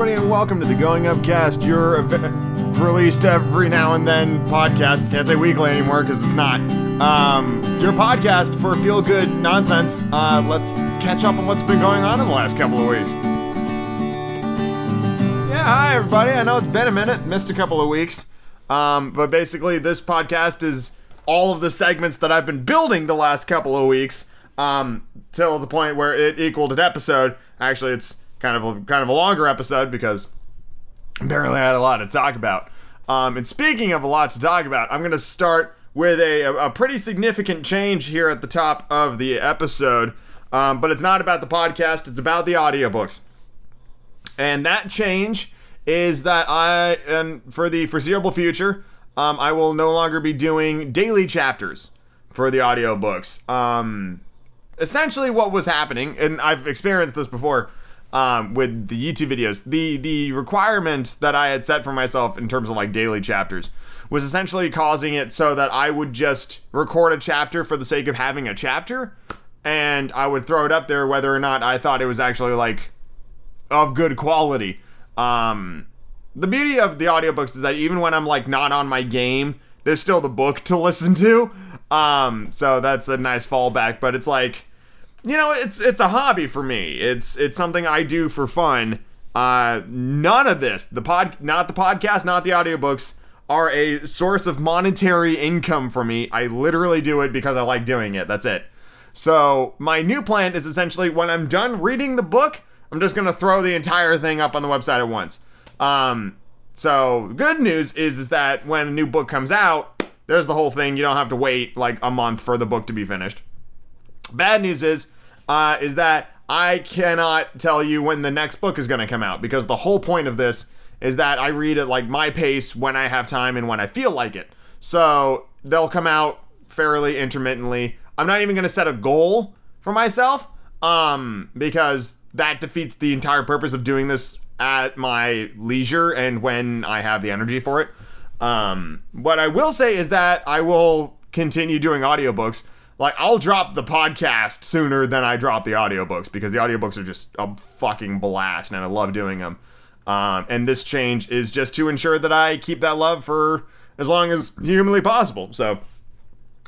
everybody, and welcome to the Going Up Cast, your ev- released every now and then podcast. Can't say weekly anymore because it's not. Um, your podcast for feel good nonsense. Uh, let's catch up on what's been going on in the last couple of weeks. Yeah, hi everybody. I know it's been a minute, missed a couple of weeks. Um, but basically, this podcast is all of the segments that I've been building the last couple of weeks um, till the point where it equaled an episode. Actually, it's kind of a, kind of a longer episode because apparently I had a lot to talk about. Um, and speaking of a lot to talk about, I'm going to start with a, a pretty significant change here at the top of the episode. Um, but it's not about the podcast, it's about the audiobooks. And that change is that I, and for the foreseeable future, um, I will no longer be doing daily chapters for the audiobooks. Um, essentially, what was happening, and I've experienced this before um, with the YouTube videos, the the requirements that I had set for myself in terms of like daily chapters was essentially causing it so that I would just record a chapter for the sake of having a chapter, and I would throw it up there whether or not I thought it was actually like of good quality. Um, the beauty of the audiobooks is that even when I'm like not on my game, there's still the book to listen to. Um, so that's a nice fallback, but it's like you know, it's it's a hobby for me. It's it's something I do for fun. Uh, none of this, the pod, not the podcast, not the audiobooks, are a source of monetary income for me. I literally do it because I like doing it. That's it. So my new plan is essentially when I'm done reading the book, I'm just gonna throw the entire thing up on the website at once. Um, so good news is is that when a new book comes out, there's the whole thing. You don't have to wait like a month for the book to be finished. Bad news is, uh, is that I cannot tell you when the next book is going to come out because the whole point of this is that I read at like my pace when I have time and when I feel like it. So they'll come out fairly intermittently. I'm not even going to set a goal for myself, um, because that defeats the entire purpose of doing this at my leisure and when I have the energy for it. Um, what I will say is that I will continue doing audiobooks like I'll drop the podcast sooner than I drop the audiobooks because the audiobooks are just a fucking blast and I love doing them. Um, and this change is just to ensure that I keep that love for as long as humanly possible. So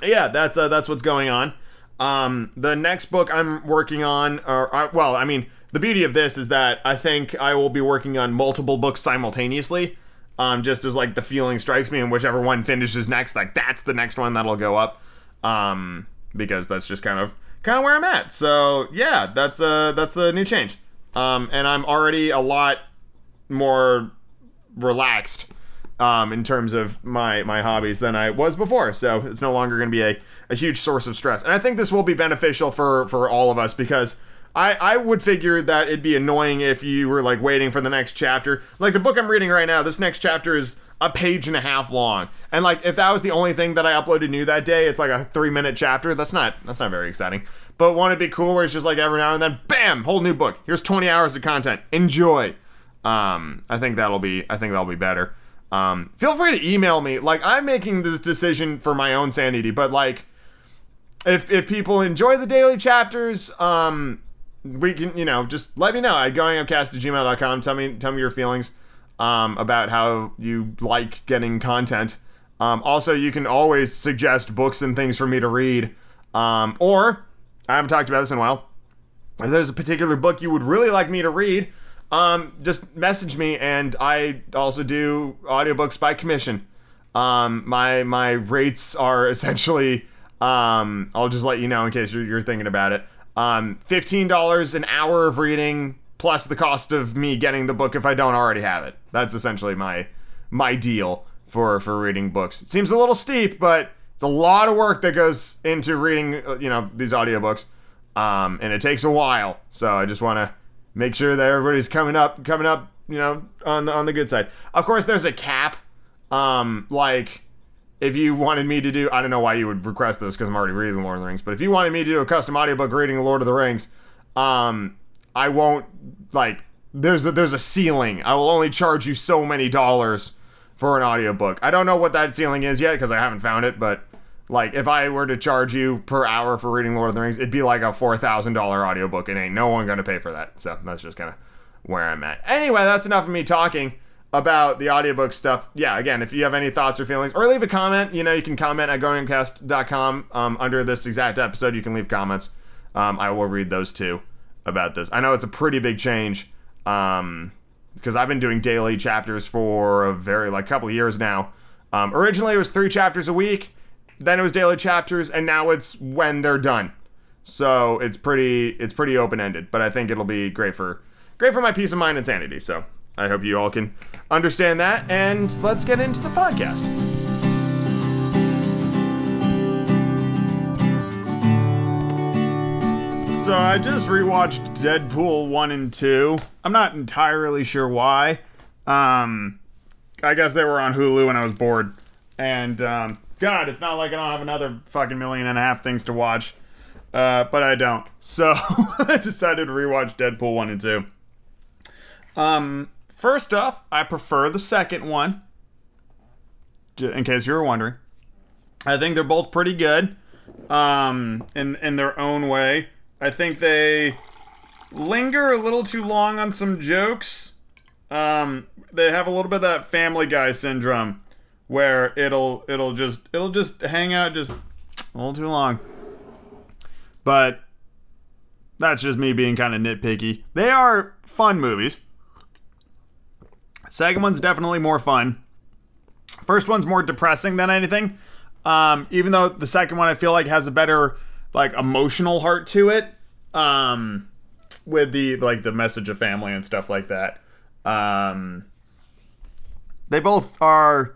yeah, that's uh, that's what's going on. Um, the next book I'm working on, or uh, well, I mean, the beauty of this is that I think I will be working on multiple books simultaneously. Um, just as like the feeling strikes me, and whichever one finishes next, like that's the next one that'll go up. Um, because that's just kind of kind of where I'm at. So yeah, that's a that's a new change. Um, and I'm already a lot more relaxed um, in terms of my my hobbies than I was before. So it's no longer going to be a, a huge source of stress. And I think this will be beneficial for for all of us because I I would figure that it'd be annoying if you were like waiting for the next chapter. Like the book I'm reading right now, this next chapter is a page and a half long. And like if that was the only thing that I uploaded new that day, it's like a 3 minute chapter. That's not that's not very exciting. But won't it be cool where it's just like every now and then bam, whole new book. Here's 20 hours of content. Enjoy. Um I think that'll be I think that'll be better. Um feel free to email me. Like I'm making this decision for my own sanity, but like if if people enjoy the daily chapters, um we can, you know, just let me know at goingupcast at gmail.com. Tell me, tell me your feelings um, about how you like getting content. Um, also, you can always suggest books and things for me to read. Um, or, I haven't talked about this in a while. If there's a particular book you would really like me to read, um, just message me. And I also do audiobooks by commission. Um, my my rates are essentially. Um, I'll just let you know in case you're, you're thinking about it. Um, $15 an hour of reading plus the cost of me getting the book if I don't already have it. That's essentially my my deal for for reading books. It seems a little steep, but it's a lot of work that goes into reading, uh, you know, these audiobooks. Um, and it takes a while. So I just want to make sure that everybody's coming up coming up, you know, on the on the good side. Of course, there's a cap. Um, like if you wanted me to do, I don't know why you would request this because I'm already reading Lord of the Rings, but if you wanted me to do a custom audiobook reading Lord of the Rings, um, I won't like there's a, there's a ceiling. I will only charge you so many dollars for an audiobook. I don't know what that ceiling is yet because I haven't found it, but like if I were to charge you per hour for reading Lord of the Rings, it'd be like a four thousand dollar audiobook, and ain't no one gonna pay for that. So that's just kind of where I'm at. Anyway, that's enough of me talking about the audiobook stuff. Yeah, again, if you have any thoughts or feelings, or leave a comment, you know, you can comment at goingcast.com um, under this exact episode. You can leave comments. Um, I will read those too about this. I know it's a pretty big change um, because I've been doing daily chapters for a very like couple of years now. Um, originally, it was three chapters a week. Then it was daily chapters, and now it's when they're done. So it's pretty it's pretty open ended, but I think it'll be great for great for my peace of mind and sanity. So I hope you all can understand that, and let's get into the podcast. So I just rewatched Deadpool 1 and 2. I'm not entirely sure why. Um I guess they were on Hulu when I was bored. And um God, it's not like I don't have another fucking million and a half things to watch. Uh, but I don't. So I decided to rewatch Deadpool 1 and 2. Um first off, I prefer the second one. In case you were wondering. I think they're both pretty good. Um in in their own way. I think they linger a little too long on some jokes. Um, they have a little bit of that Family Guy syndrome, where it'll it'll just it'll just hang out just a little too long. But that's just me being kind of nitpicky. They are fun movies. Second one's definitely more fun. First one's more depressing than anything. Um, even though the second one I feel like has a better like emotional heart to it. Um, with the like the message of family and stuff like that. Um, they both are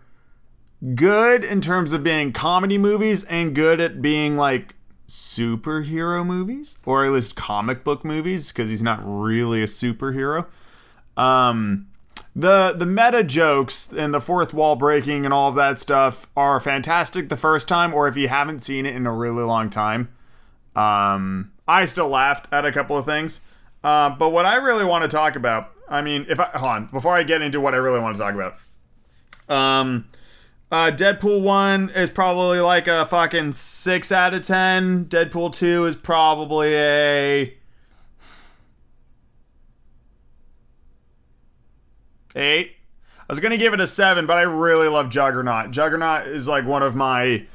good in terms of being comedy movies and good at being like superhero movies or at least comic book movies because he's not really a superhero. Um, the the meta jokes and the fourth wall breaking and all of that stuff are fantastic the first time or if you haven't seen it in a really long time. Um, I still laughed at a couple of things. Uh, but what I really want to talk about, I mean, if I hold on before I get into what I really want to talk about, um, uh, Deadpool one is probably like a fucking six out of ten. Deadpool two is probably a eight. I was gonna give it a seven, but I really love Juggernaut. Juggernaut is like one of my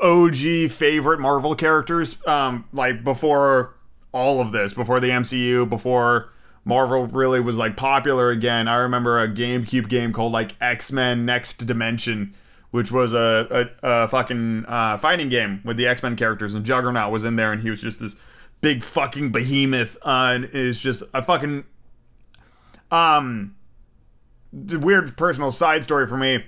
OG favorite Marvel characters. Um, like before all of this, before the MCU, before Marvel really was like popular again. I remember a GameCube game called like X Men Next Dimension, which was a a, a fucking uh, fighting game with the X Men characters, and Juggernaut was in there, and he was just this big fucking behemoth, uh, and is just a fucking um weird personal side story for me.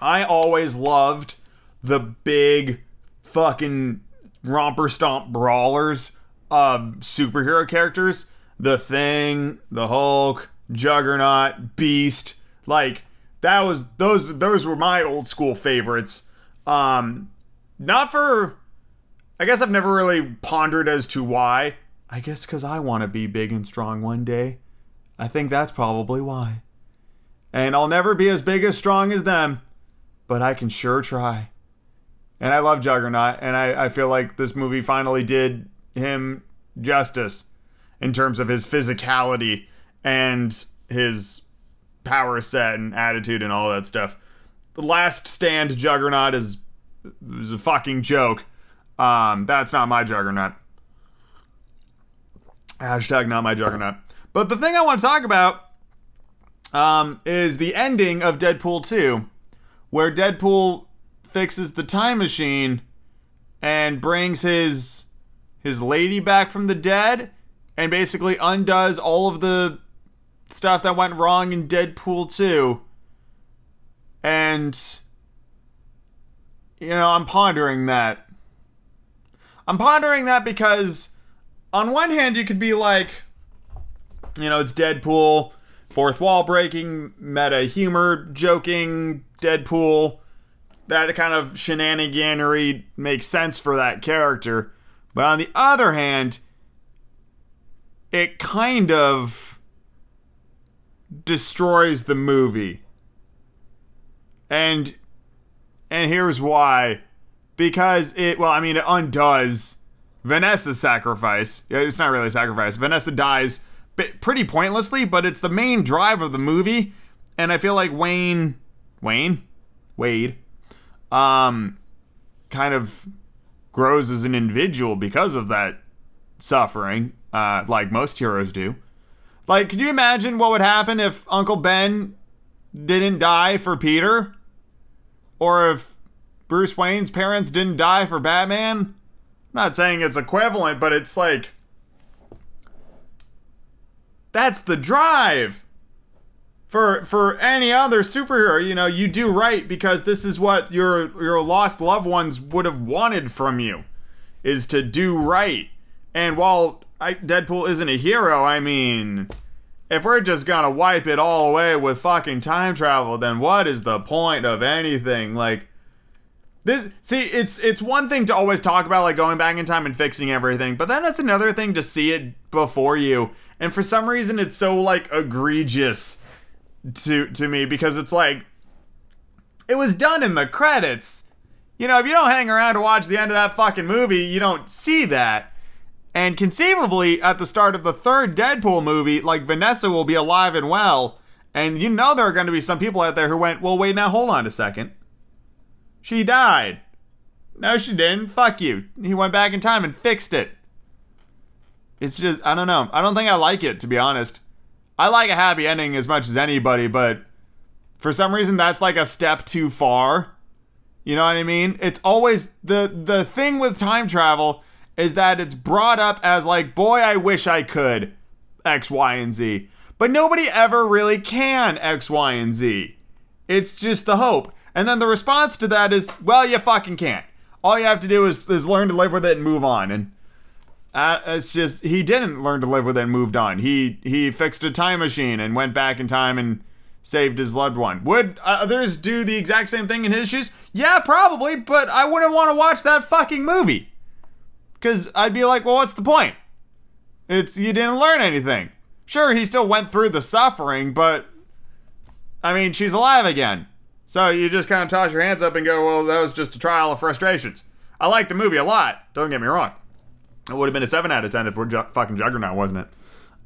I always loved the big fucking romper stomp brawlers of superhero characters. The Thing, the Hulk, Juggernaut, Beast. Like that was those those were my old school favorites. Um not for I guess I've never really pondered as to why. I guess cuz I want to be big and strong one day. I think that's probably why. And I'll never be as big as strong as them, but I can sure try. And I love Juggernaut, and I, I feel like this movie finally did him justice in terms of his physicality and his power set and attitude and all that stuff. The last stand Juggernaut is is a fucking joke. Um, that's not my Juggernaut. Hashtag not my Juggernaut. But the thing I want to talk about um, is the ending of Deadpool 2, where Deadpool fixes the time machine and brings his his lady back from the dead and basically undoes all of the stuff that went wrong in Deadpool 2. And you know, I'm pondering that. I'm pondering that because on one hand you could be like you know, it's Deadpool, fourth wall breaking, meta humor, joking, Deadpool. That kind of shenaniganery makes sense for that character. But on the other hand, it kind of destroys the movie. And and here's why. Because it well, I mean it undoes Vanessa's sacrifice. It's not really a sacrifice. Vanessa dies pretty pointlessly, but it's the main drive of the movie, and I feel like Wayne, Wayne, Wade, um, kind of grows as an individual because of that suffering, uh, like most heroes do. Like, could you imagine what would happen if Uncle Ben didn't die for Peter? Or if Bruce Wayne's parents didn't die for Batman? I'm not saying it's equivalent, but it's like. That's the drive! For, for any other superhero, you know, you do right because this is what your your lost loved ones would have wanted from you, is to do right. And while I, Deadpool isn't a hero, I mean, if we're just gonna wipe it all away with fucking time travel, then what is the point of anything? Like this see, it's it's one thing to always talk about like going back in time and fixing everything, but then it's another thing to see it before you. And for some reason it's so like egregious to to me because it's like it was done in the credits. You know, if you don't hang around to watch the end of that fucking movie, you don't see that. And conceivably, at the start of the third Deadpool movie, like Vanessa will be alive and well. And you know there are going to be some people out there who went, well, wait, now hold on a second. She died. No, she didn't. Fuck you. He went back in time and fixed it. It's just, I don't know. I don't think I like it, to be honest. I like a happy ending as much as anybody, but for some reason that's like a step too far. You know what I mean? It's always the the thing with time travel is that it's brought up as like, boy, I wish I could X, Y, and Z. But nobody ever really can X, Y, and Z. It's just the hope. And then the response to that is, well, you fucking can't. All you have to do is, is learn to live with it and move on. And uh, it's just he didn't learn to live with it and moved on. He he fixed a time machine and went back in time and saved his loved one. Would others do the exact same thing in his shoes? Yeah, probably, but I wouldn't want to watch that fucking movie. Because I'd be like, well, what's the point? It's you didn't learn anything. Sure, he still went through the suffering, but I mean, she's alive again. So you just kind of toss your hands up and go, well, that was just a trial of frustrations. I like the movie a lot. Don't get me wrong. It would have been a 7 out of 10 if we're ju- fucking Juggernaut, wasn't it?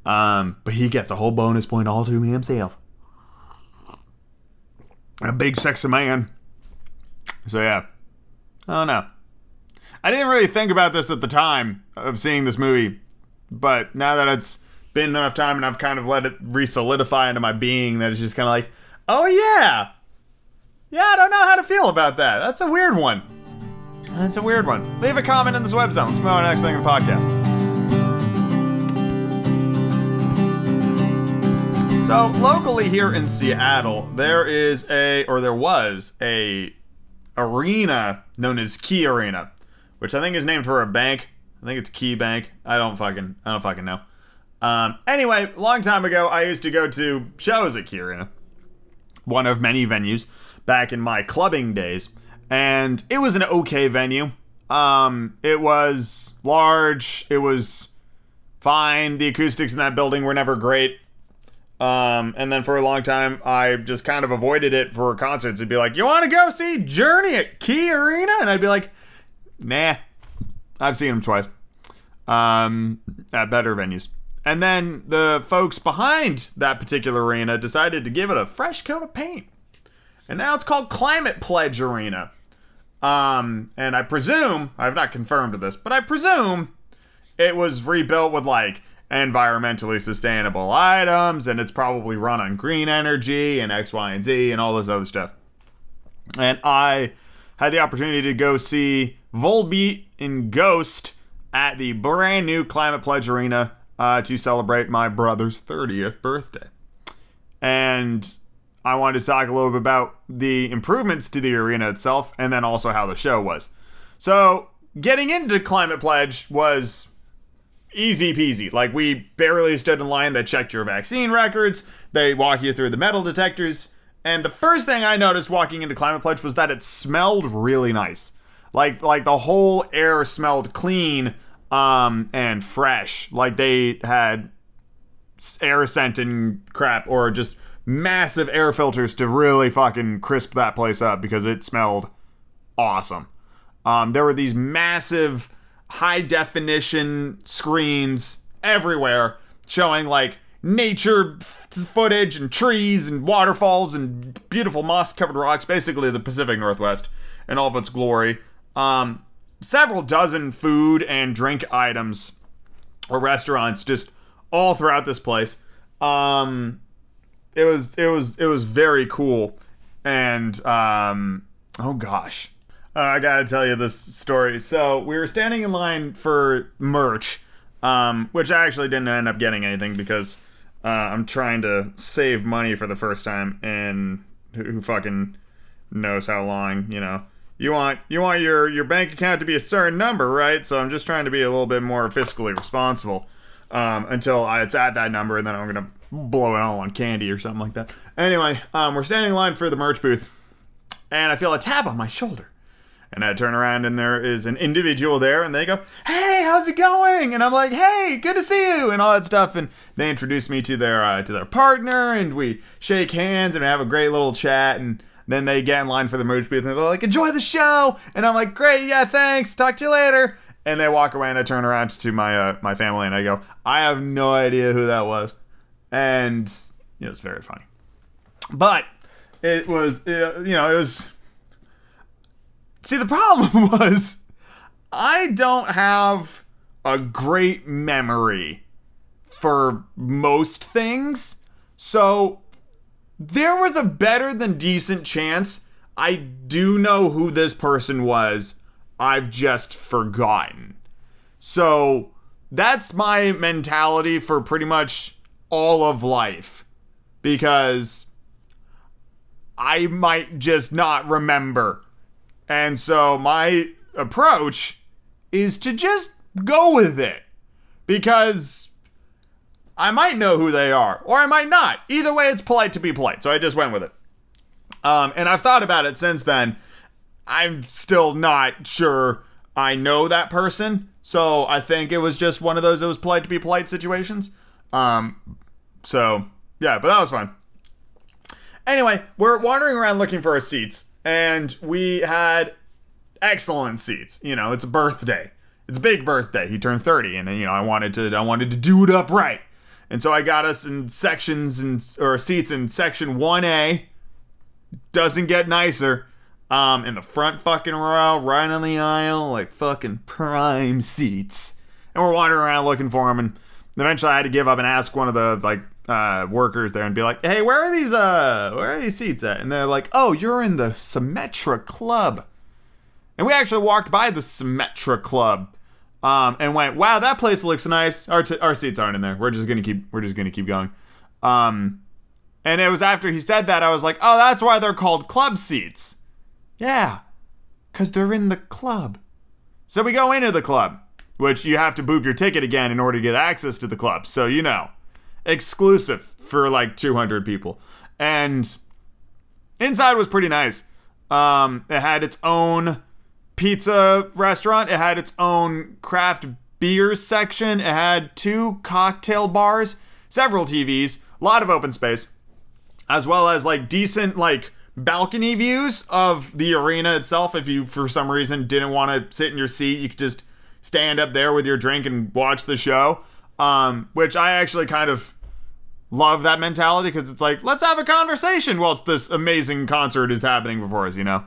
Um, but he gets a whole bonus point all to himself. A big sexy man. So yeah. Oh no. I didn't really think about this at the time of seeing this movie, but now that it's been enough time and I've kind of let it re-solidify into my being, that it's just kind of like, oh yeah, yeah, I don't know how to feel about that. That's a weird one. That's a weird one. Leave a comment in this web zone. Let's move on to the next thing in the podcast. So locally here in Seattle, there is a, or there was a arena known as Key Arena which I think is named for a bank. I think it's Key Bank. I don't fucking I don't fucking know. Um, anyway, long time ago, I used to go to shows at Key Arena, one of many venues back in my clubbing days, and it was an okay venue. Um, it was large. It was fine. The acoustics in that building were never great. Um, and then for a long time, I just kind of avoided it for concerts. It'd be like, "You want to go see Journey at Key Arena?" And I'd be like, nah. I've seen them twice um, at better venues. And then the folks behind that particular arena decided to give it a fresh coat of paint. And now it's called Climate Pledge Arena. Um, and I presume, I've not confirmed this, but I presume it was rebuilt with like environmentally sustainable items and it's probably run on green energy and X, Y, and Z and all this other stuff. And I had the opportunity to go see Volbeat and Ghost at the brand new Climate Pledge Arena uh, to celebrate my brother's 30th birthday. And I wanted to talk a little bit about the improvements to the arena itself and then also how the show was. So, getting into Climate Pledge was easy peasy. Like, we barely stood in line. They checked your vaccine records, they walk you through the metal detectors. And the first thing I noticed walking into Climate Pledge was that it smelled really nice. Like like the whole air smelled clean um and fresh. Like they had air scent and crap or just massive air filters to really fucking crisp that place up because it smelled awesome. Um, there were these massive high definition screens everywhere showing like nature footage and trees and waterfalls and beautiful moss covered rocks, basically the Pacific Northwest in all of its glory. Um, several dozen food and drink items or restaurants just all throughout this place. Um, it was it was it was very cool, and um, oh gosh, uh, I gotta tell you this story. So we were standing in line for merch, um, which I actually didn't end up getting anything because uh, I'm trying to save money for the first time, and who, fucking knows how long, you know. You want you want your your bank account to be a certain number, right? So I'm just trying to be a little bit more fiscally responsible um, until I, it's at that number, and then I'm gonna blow it all on candy or something like that. Anyway, um, we're standing in line for the merch booth, and I feel a tap on my shoulder. And I turn around and there is an individual there, and they go, "Hey, how's it going?" And I'm like, "Hey, good to see you," and all that stuff. And they introduce me to their uh, to their partner, and we shake hands and have a great little chat. And then they get in line for the merch booth, and they're like, "Enjoy the show." And I'm like, "Great, yeah, thanks. Talk to you later." And they walk away, and I turn around to my uh, my family, and I go, "I have no idea who that was," and it was very funny. But it was, uh, you know, it was See, the problem was I don't have a great memory for most things. So there was a better than decent chance I do know who this person was. I've just forgotten. So that's my mentality for pretty much all of life because I might just not remember. And so my approach is to just go with it because I might know who they are or I might not. Either way, it's polite to be polite. So I just went with it. Um, and I've thought about it since then. I'm still not sure I know that person. So I think it was just one of those it was polite to be polite situations. Um, so yeah, but that was fun. Anyway, we're wandering around looking for our seats, and we had excellent seats. You know, it's a birthday. It's a big birthday. He turned 30, and you know, I wanted to I wanted to do it up right. And so I got us in sections and or seats in section 1A. Doesn't get nicer. Um, in the front fucking row, right on the aisle, like fucking prime seats. And we're wandering around looking for them, and eventually I had to give up and ask one of the like uh, workers there and be like, "Hey, where are these uh, where are these seats at?" And they're like, "Oh, you're in the Symetra Club." And we actually walked by the Symetra Club, um, and went, "Wow, that place looks nice." Our t- our seats aren't in there. We're just gonna keep we're just gonna keep going. Um, and it was after he said that I was like, "Oh, that's why they're called club seats." Yeah, cause they're in the club. So we go into the club, which you have to boop your ticket again in order to get access to the club. So you know, exclusive for like 200 people, and inside was pretty nice. Um, it had its own pizza restaurant. It had its own craft beer section. It had two cocktail bars, several TVs, a lot of open space, as well as like decent like balcony views of the arena itself. If you for some reason didn't want to sit in your seat, you could just stand up there with your drink and watch the show. Um, which I actually kind of love that mentality because it's like let's have a conversation whilst this amazing concert is happening before us. You know,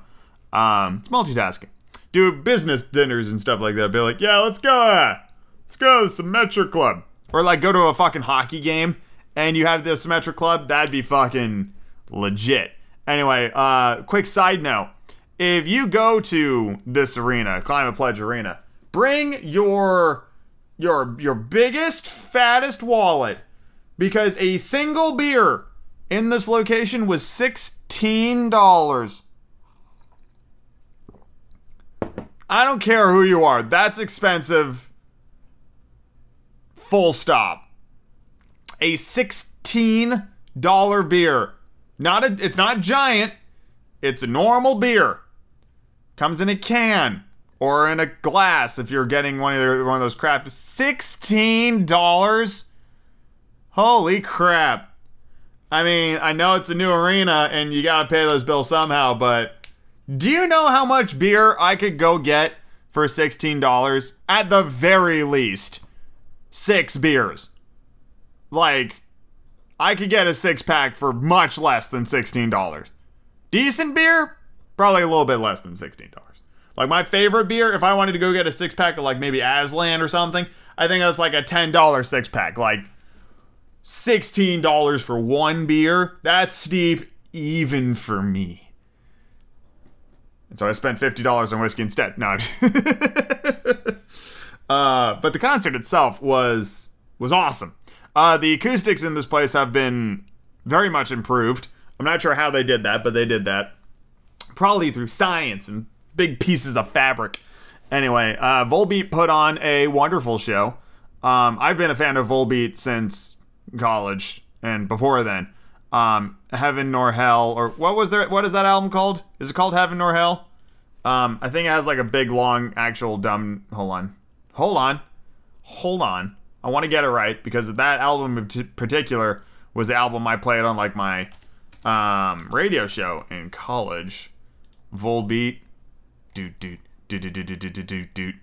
um, it's multitasking do business dinners and stuff like that. Be like, yeah, let's go, uh, let's go to the Symetra Club, or like go to a fucking hockey game and you have the Symetra Club. That'd be fucking legit. Anyway, uh, quick side note: if you go to this arena, Climate Pledge Arena, bring your your your biggest, fattest wallet because a single beer in this location was sixteen dollars. I don't care who you are. That's expensive. Full stop. A $16 beer. Not a it's not giant. It's a normal beer. Comes in a can or in a glass if you're getting one of the, one of those craft. $16? Holy crap. I mean, I know it's a new arena and you got to pay those bills somehow, but do you know how much beer I could go get for $16? At the very least, six beers. like I could get a six pack for much less than sixteen dollars. Decent beer, probably a little bit less than sixteen dollars. Like my favorite beer, if I wanted to go get a six pack of like maybe Aslan or something, I think that's like a ten dollar six pack. Like sixteen dollars for one beer, that's steep even for me. And so I spent fifty dollars on whiskey instead. No, uh, but the concert itself was was awesome. Uh, the acoustics in this place have been very much improved. I'm not sure how they did that, but they did that. Probably through science and big pieces of fabric. Anyway, uh, Volbeat put on a wonderful show. Um, I've been a fan of Volbeat since college and before then. Um, Heaven nor Hell, or what was there? What is that album called? Is it called Heaven nor Hell? Um, I think it has like a big, long, actual dumb. Hold on, hold on, hold on. I want to get it right because that album in particular was the album I played on like my um, radio show in college. Volbeat, doot doot doot doot doot doot doot doot doot.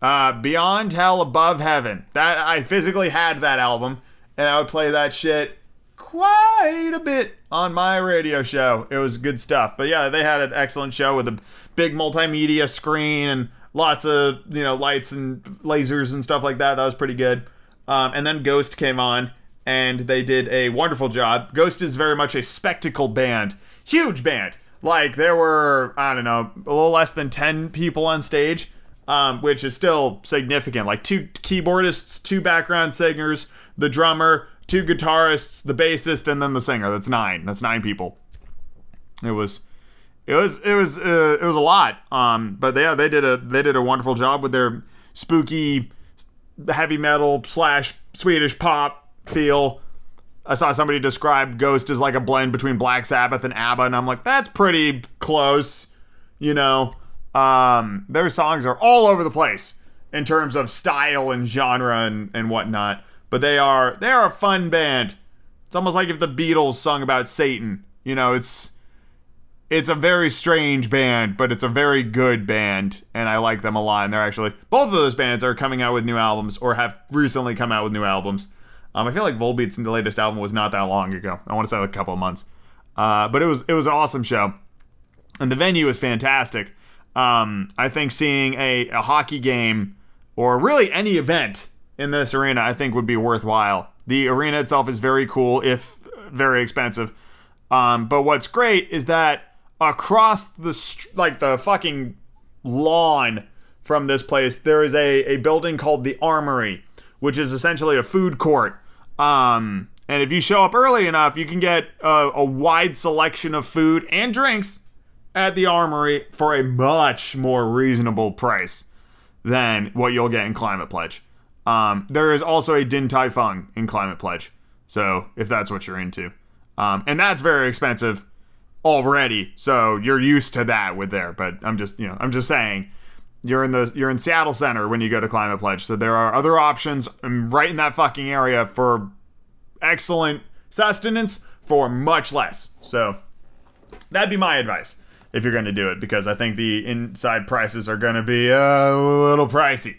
Uh, Beyond Hell, Above Heaven. That I physically had that album, and I would play that shit quite a bit on my radio show. It was good stuff. But yeah, they had an excellent show with a big multimedia screen and lots of you know lights and lasers and stuff like that. That was pretty good. Um, and then Ghost came on, and they did a wonderful job. Ghost is very much a spectacle band, huge band. Like there were I don't know a little less than ten people on stage. Um, which is still significant. Like two keyboardists, two background singers, the drummer, two guitarists, the bassist, and then the singer. That's nine. That's nine people. It was, it was, it was, uh, it was a lot. Um, but yeah, they did a they did a wonderful job with their spooky heavy metal slash Swedish pop feel. I saw somebody describe Ghost as like a blend between Black Sabbath and ABBA, and I'm like, that's pretty close, you know. Um, their songs are all over the place in terms of style and genre and, and whatnot. But they are they are a fun band. It's almost like if the Beatles sung about Satan. You know, it's it's a very strange band, but it's a very good band, and I like them a lot. And they're actually both of those bands are coming out with new albums or have recently come out with new albums. Um, I feel like Volbeat's in the latest album was not that long ago. I want to say like a couple of months. Uh, but it was it was an awesome show, and the venue is fantastic. Um, I think seeing a, a hockey game or really any event in this arena, I think would be worthwhile. The arena itself is very cool, if very expensive. Um, but what's great is that across the like the fucking lawn from this place, there is a, a building called the Armory, which is essentially a food court. Um, and if you show up early enough, you can get a, a wide selection of food and drinks at the Armory for a much more reasonable price than what you'll get in Climate Pledge. Um, there is also a Din Tai Fung in Climate Pledge, so if that's what you're into, um, and that's very expensive already, so you're used to that with there. But I'm just, you know, I'm just saying, you're in the you're in Seattle Center when you go to Climate Pledge, so there are other options um, right in that fucking area for excellent sustenance for much less. So that'd be my advice if you're going to do it because I think the inside prices are going to be a little pricey.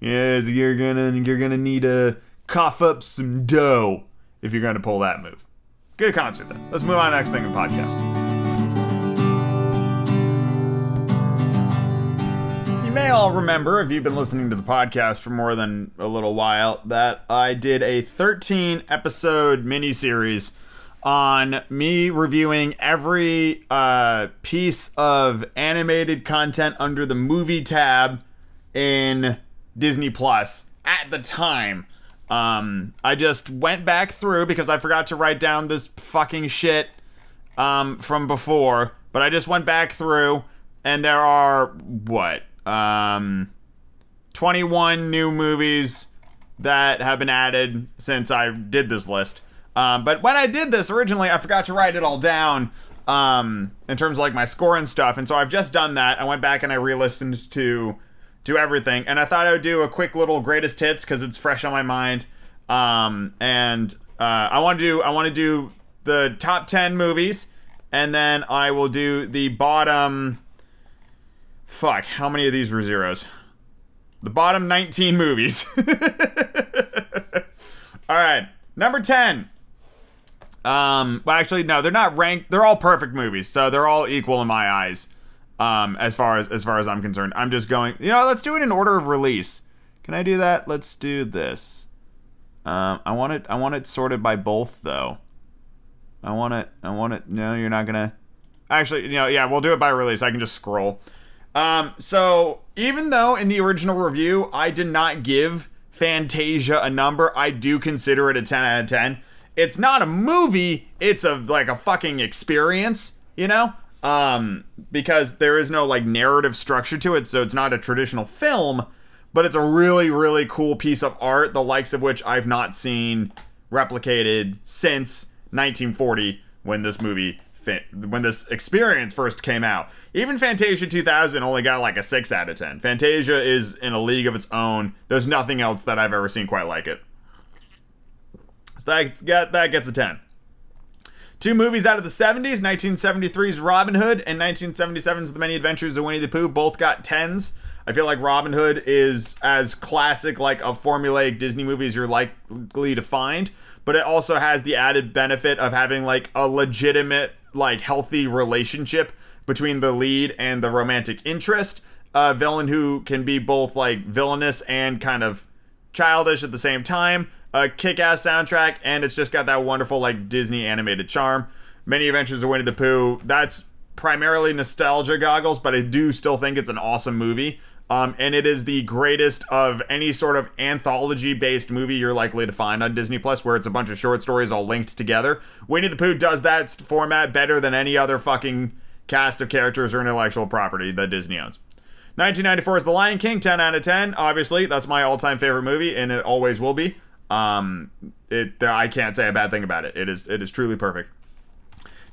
Yes, you're gonna you're gonna need to cough up some dough if you're gonna pull that move. Good concert then. Let's move on to next thing in podcast. All remember, if you've been listening to the podcast for more than a little while, that I did a 13 episode miniseries on me reviewing every uh, piece of animated content under the movie tab in Disney Plus at the time. Um, I just went back through because I forgot to write down this fucking shit um, from before, but I just went back through and there are what? Um, 21 new movies that have been added since I did this list. Um, but when I did this originally, I forgot to write it all down um, in terms of like my score and stuff. And so I've just done that. I went back and I re listened to do everything. And I thought I would do a quick little greatest hits because it's fresh on my mind. Um, and uh, I want to do I want to do the top ten movies, and then I will do the bottom. Fuck, how many of these were zeros? The bottom 19 movies. All right. Number 10. Um, well, actually, no, they're not ranked. They're all perfect movies, so they're all equal in my eyes. Um, as far as as far as I'm concerned, I'm just going. You know, let's do it in order of release. Can I do that? Let's do this. Um, I want it. I want it sorted by both though. I want it. I want it. No, you're not gonna. Actually, you know, yeah, we'll do it by release. I can just scroll. Um, so even though in the original review I did not give Fantasia a number, I do consider it a 10 out of 10. It's not a movie, it's a like a fucking experience, you know? Um, because there is no like narrative structure to it, so it's not a traditional film, but it's a really, really cool piece of art, the likes of which I've not seen replicated since 1940 when this movie when this experience first came out. Even Fantasia 2000 only got like a 6 out of 10. Fantasia is in a league of its own. There's nothing else that I've ever seen quite like it. So that, that gets a 10. Two movies out of the 70s 1973's Robin Hood and 1977's The Many Adventures of Winnie the Pooh both got 10s. I feel like Robin Hood is as classic, like a formulaic Disney movie as you're likely to find, but it also has the added benefit of having like a legitimate like healthy relationship between the lead and the romantic interest. A villain who can be both like villainous and kind of childish at the same time. A kick-ass soundtrack, and it's just got that wonderful like Disney animated charm. Many Adventures of Winnie the Pooh. That's primarily nostalgia goggles, but I do still think it's an awesome movie. Um, and it is the greatest of any sort of anthology based movie you're likely to find on Disney Plus, where it's a bunch of short stories all linked together. Winnie the Pooh does that format better than any other fucking cast of characters or intellectual property that Disney owns. 1994 is The Lion King, 10 out of 10. Obviously, that's my all time favorite movie, and it always will be. Um, it I can't say a bad thing about it. It is it is truly perfect.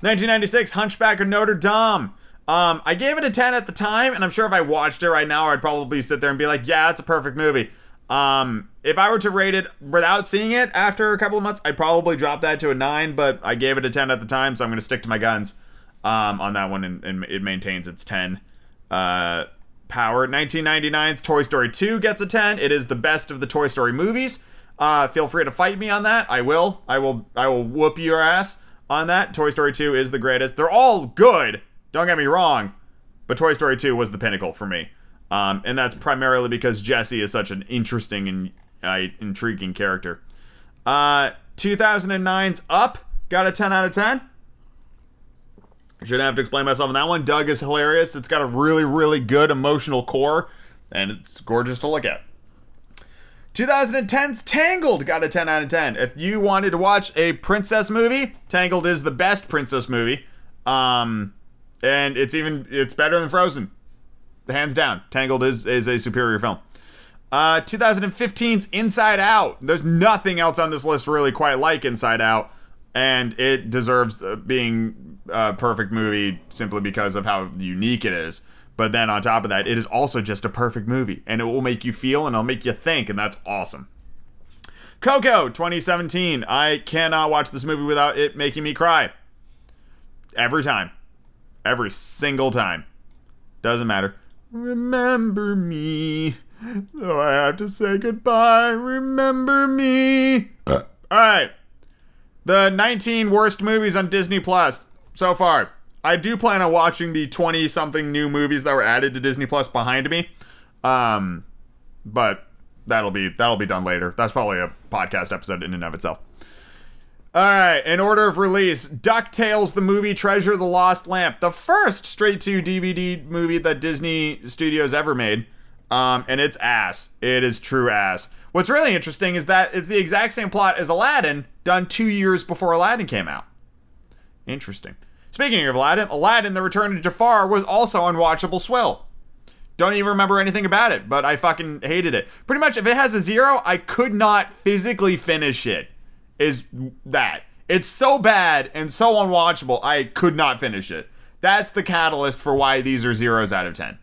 1996, Hunchback of Notre Dame. Um, I gave it a 10 at the time, and I'm sure if I watched it right now, I'd probably sit there and be like, yeah, it's a perfect movie. Um, if I were to rate it without seeing it after a couple of months, I'd probably drop that to a 9, but I gave it a 10 at the time, so I'm going to stick to my guns um, on that one, and, and, it maintains its 10 uh, power. 1999's Toy Story 2 gets a 10. It is the best of the Toy Story movies. Uh, feel free to fight me on that. I will. I will. I will whoop your ass on that. Toy Story 2 is the greatest. They're all good. Don't get me wrong, but Toy Story 2 was the pinnacle for me. Um, and that's primarily because Jessie is such an interesting and uh, intriguing character. Uh, 2009's Up got a 10 out of 10. Shouldn't have to explain myself on that one. Doug is hilarious. It's got a really, really good emotional core, and it's gorgeous to look at. 2010's Tangled got a 10 out of 10. If you wanted to watch a princess movie, Tangled is the best princess movie. Um, and it's even it's better than Frozen, hands down. Tangled is is a superior film. Uh, 2015's Inside Out. There's nothing else on this list really quite like Inside Out, and it deserves uh, being a perfect movie simply because of how unique it is. But then on top of that, it is also just a perfect movie, and it will make you feel and it'll make you think, and that's awesome. Coco 2017. I cannot watch this movie without it making me cry. Every time every single time. Doesn't matter. Remember me. Though I have to say goodbye, remember me. Uh. All right. The 19 worst movies on Disney Plus so far. I do plan on watching the 20 something new movies that were added to Disney Plus behind me. Um but that'll be that'll be done later. That's probably a podcast episode in and of itself. All right, in order of release, DuckTales the movie Treasure the Lost Lamp, the first straight to DVD movie that Disney Studios ever made. Um, and it's ass. It is true ass. What's really interesting is that it's the exact same plot as Aladdin, done two years before Aladdin came out. Interesting. Speaking of Aladdin, Aladdin the Return of Jafar was also unwatchable swill. Don't even remember anything about it, but I fucking hated it. Pretty much, if it has a zero, I could not physically finish it is that. It's so bad and so unwatchable, I could not finish it. That's the catalyst for why these are zeros out of 10.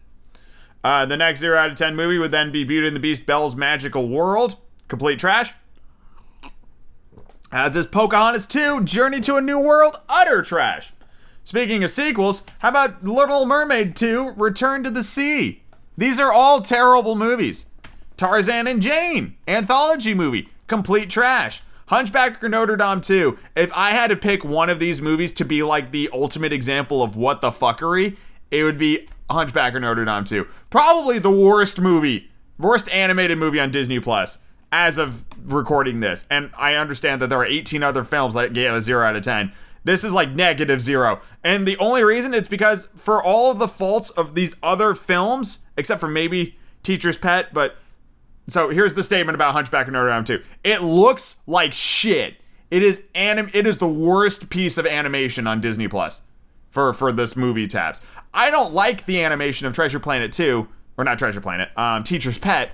Uh, the next 0 out of 10 movie would then be Beauty and the Beast Belle's Magical World. Complete trash. As is Pocahontas 2 Journey to a New World. Utter trash. Speaking of sequels, how about Little Mermaid 2 Return to the Sea? These are all terrible movies. Tarzan and Jane, anthology movie, complete trash. Hunchback or Notre Dame 2. If I had to pick one of these movies to be like the ultimate example of what the fuckery, it would be Hunchback or Notre Dame 2. Probably the worst movie, worst animated movie on Disney Plus as of recording this. And I understand that there are 18 other films that get a 0 out of 10. This is like negative zero. And the only reason it's because for all of the faults of these other films, except for maybe Teacher's Pet, but so here's the statement about Hunchback of Notre Dame 2. It looks like shit. It is anim it is the worst piece of animation on Disney Plus for for this movie tabs. I don't like the animation of Treasure Planet 2, or not Treasure Planet, um, Teacher's Pet,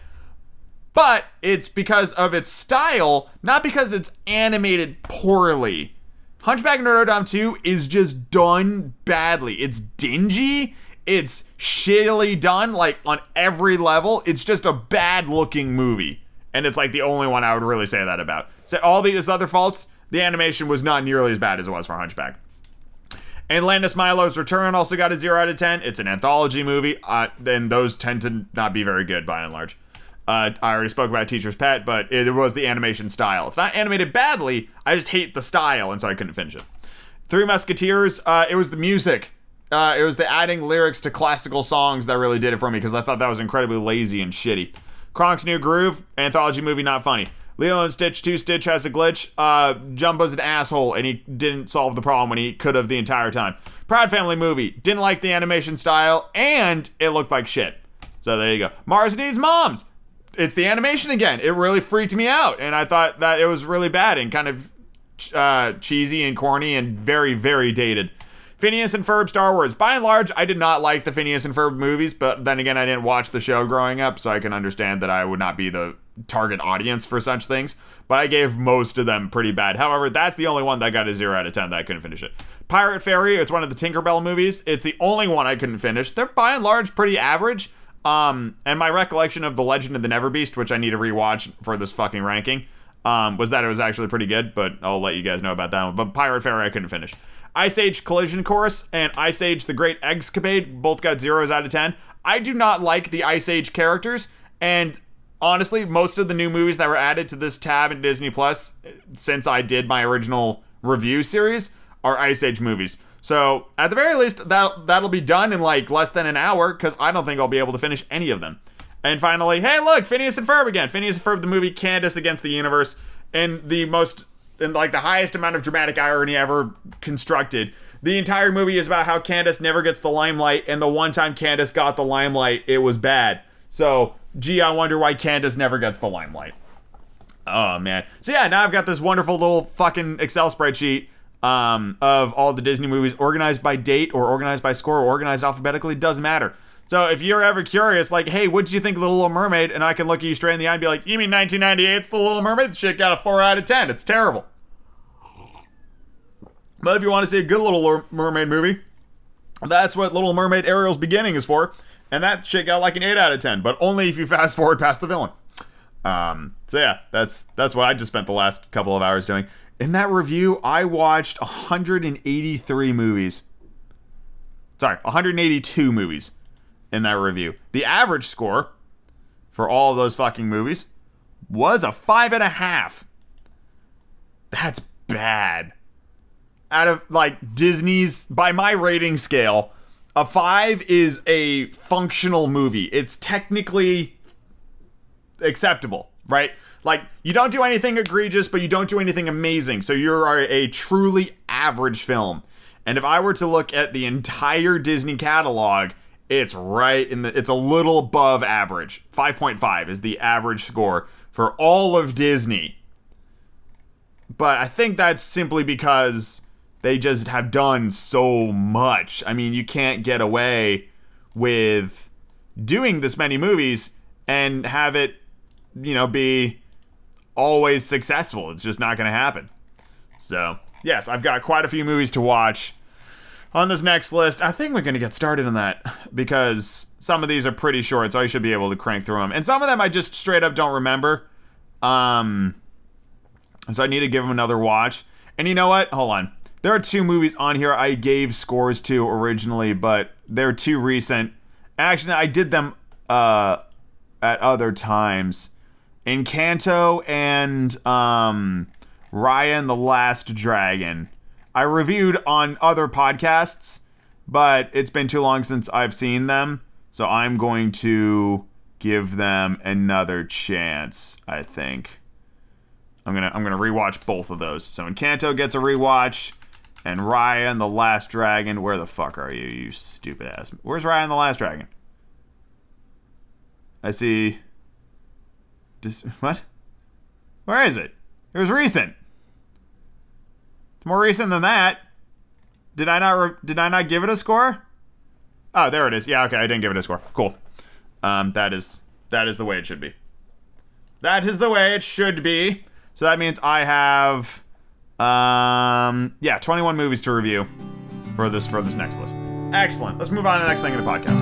but it's because of its style, not because it's animated poorly. Hunchback of Notre Dame 2 is just done badly. It's dingy. It's shittily done, like on every level. It's just a bad looking movie. And it's like the only one I would really say that about. So all these other faults, the animation was not nearly as bad as it was for Hunchback. And Atlantis Milo's Return also got a 0 out of 10. It's an anthology movie, uh, and those tend to not be very good by and large. Uh, I already spoke about Teacher's Pet, but it was the animation style. It's not animated badly. I just hate the style, and so I couldn't finish it. Three Musketeers. Uh, it was the music. Uh, it was the adding lyrics to classical songs that really did it for me because I thought that was incredibly lazy and shitty. Kronk's New Groove, anthology movie, not funny. Lilo and Stitch 2 Stitch has a glitch. Uh, Jumbo's an asshole and he didn't solve the problem when he could have the entire time. Proud Family movie, didn't like the animation style and it looked like shit. So there you go. Mars Needs Moms it's the animation again. It really freaked me out, and I thought that it was really bad and kind of uh, cheesy and corny and very, very dated. Phineas and Ferb Star Wars. By and large, I did not like the Phineas and Ferb movies, but then again, I didn't watch the show growing up, so I can understand that I would not be the target audience for such things. But I gave most of them pretty bad. However, that's the only one that got a 0 out of 10 that I couldn't finish it. Pirate Fairy, it's one of the Tinkerbell movies. It's the only one I couldn't finish. They're by and large pretty average. Um, and my recollection of the Legend of the Never Beast, which I need to rewatch for this fucking ranking, um, was that it was actually pretty good. But I'll let you guys know about that one. But Pirate Fairy, I couldn't finish. Ice Age Collision Course and Ice Age The Great Escapade both got zeros out of ten. I do not like the Ice Age characters, and honestly, most of the new movies that were added to this tab in Disney Plus since I did my original review series are Ice Age movies. So at the very least, that that'll be done in like less than an hour because I don't think I'll be able to finish any of them. And finally, hey, look, Phineas and Ferb again. Phineas and Ferb, the movie Candace Against the Universe, in the most, in like the highest amount of dramatic irony ever constructed. The entire movie is about how Candace never gets the limelight, and the one time Candace got the limelight, it was bad. So, gee, I wonder why Candace never gets the limelight. Oh man. So yeah, now I've got this wonderful little fucking Excel spreadsheet um, of all the Disney movies organized by date or organized by score or organized alphabetically. Doesn't matter. So if you're ever curious, like, hey, what did you think of The Little Mermaid? And I can look at you straight in the eye and be like, you mean 1998's The Little Mermaid? Shit got a 4 out of 10. It's terrible. But if you want to see a good Little Mermaid movie, that's what Little Mermaid Ariel's Beginning is for. And that shit got like an 8 out of 10, but only if you fast forward past the villain. Um, so yeah, that's that's what I just spent the last couple of hours doing. In that review, I watched 183 movies. Sorry, 182 movies in that review. The average score for all of those fucking movies was a five and a half. That's bad. Out of like Disney's, by my rating scale, a five is a functional movie. It's technically acceptable, right? Like, you don't do anything egregious, but you don't do anything amazing. So you're a, truly average film. And if I were to look at the entire Disney catalog, it's right in the it's a little above average. 5.5 is the average score for all of Disney. But I think that's simply because they just have done so much. I mean, you can't get away with doing this many movies and have it, you know, be always successful. It's just not going to happen. So, yes, I've got quite a few movies to watch on this next list. I think we're going to get started on that because some of these are pretty short, so I should be able to crank through them. And some of them I just straight up don't remember. Um, so I need to give them another watch. And you know what? Hold on. There are two movies on here I gave scores to originally, but they're too recent. Actually, I did them uh, at other times. Encanto and um, Raya and the Last Dragon. I reviewed on other podcasts, but it's been too long since I've seen them, so I'm going to give them another chance, I think. I'm gonna I'm gonna rewatch both of those. So Encanto gets a rewatch, and Raya and the Last Dragon. Where the fuck are you, you stupid ass? Where's Raya and the Last Dragon? I see. Dis- what? Where is it? It was recent. More recent than that. Did I not? Re- did I not give it a score? Oh, there it is. Yeah, okay, I didn't give it a score. Cool. Um, that is that is the way it should be. That is the way it should be. So that means I have, um, yeah, 21 movies to review for this for this next list. Excellent. Let's move on to the next thing in the podcast.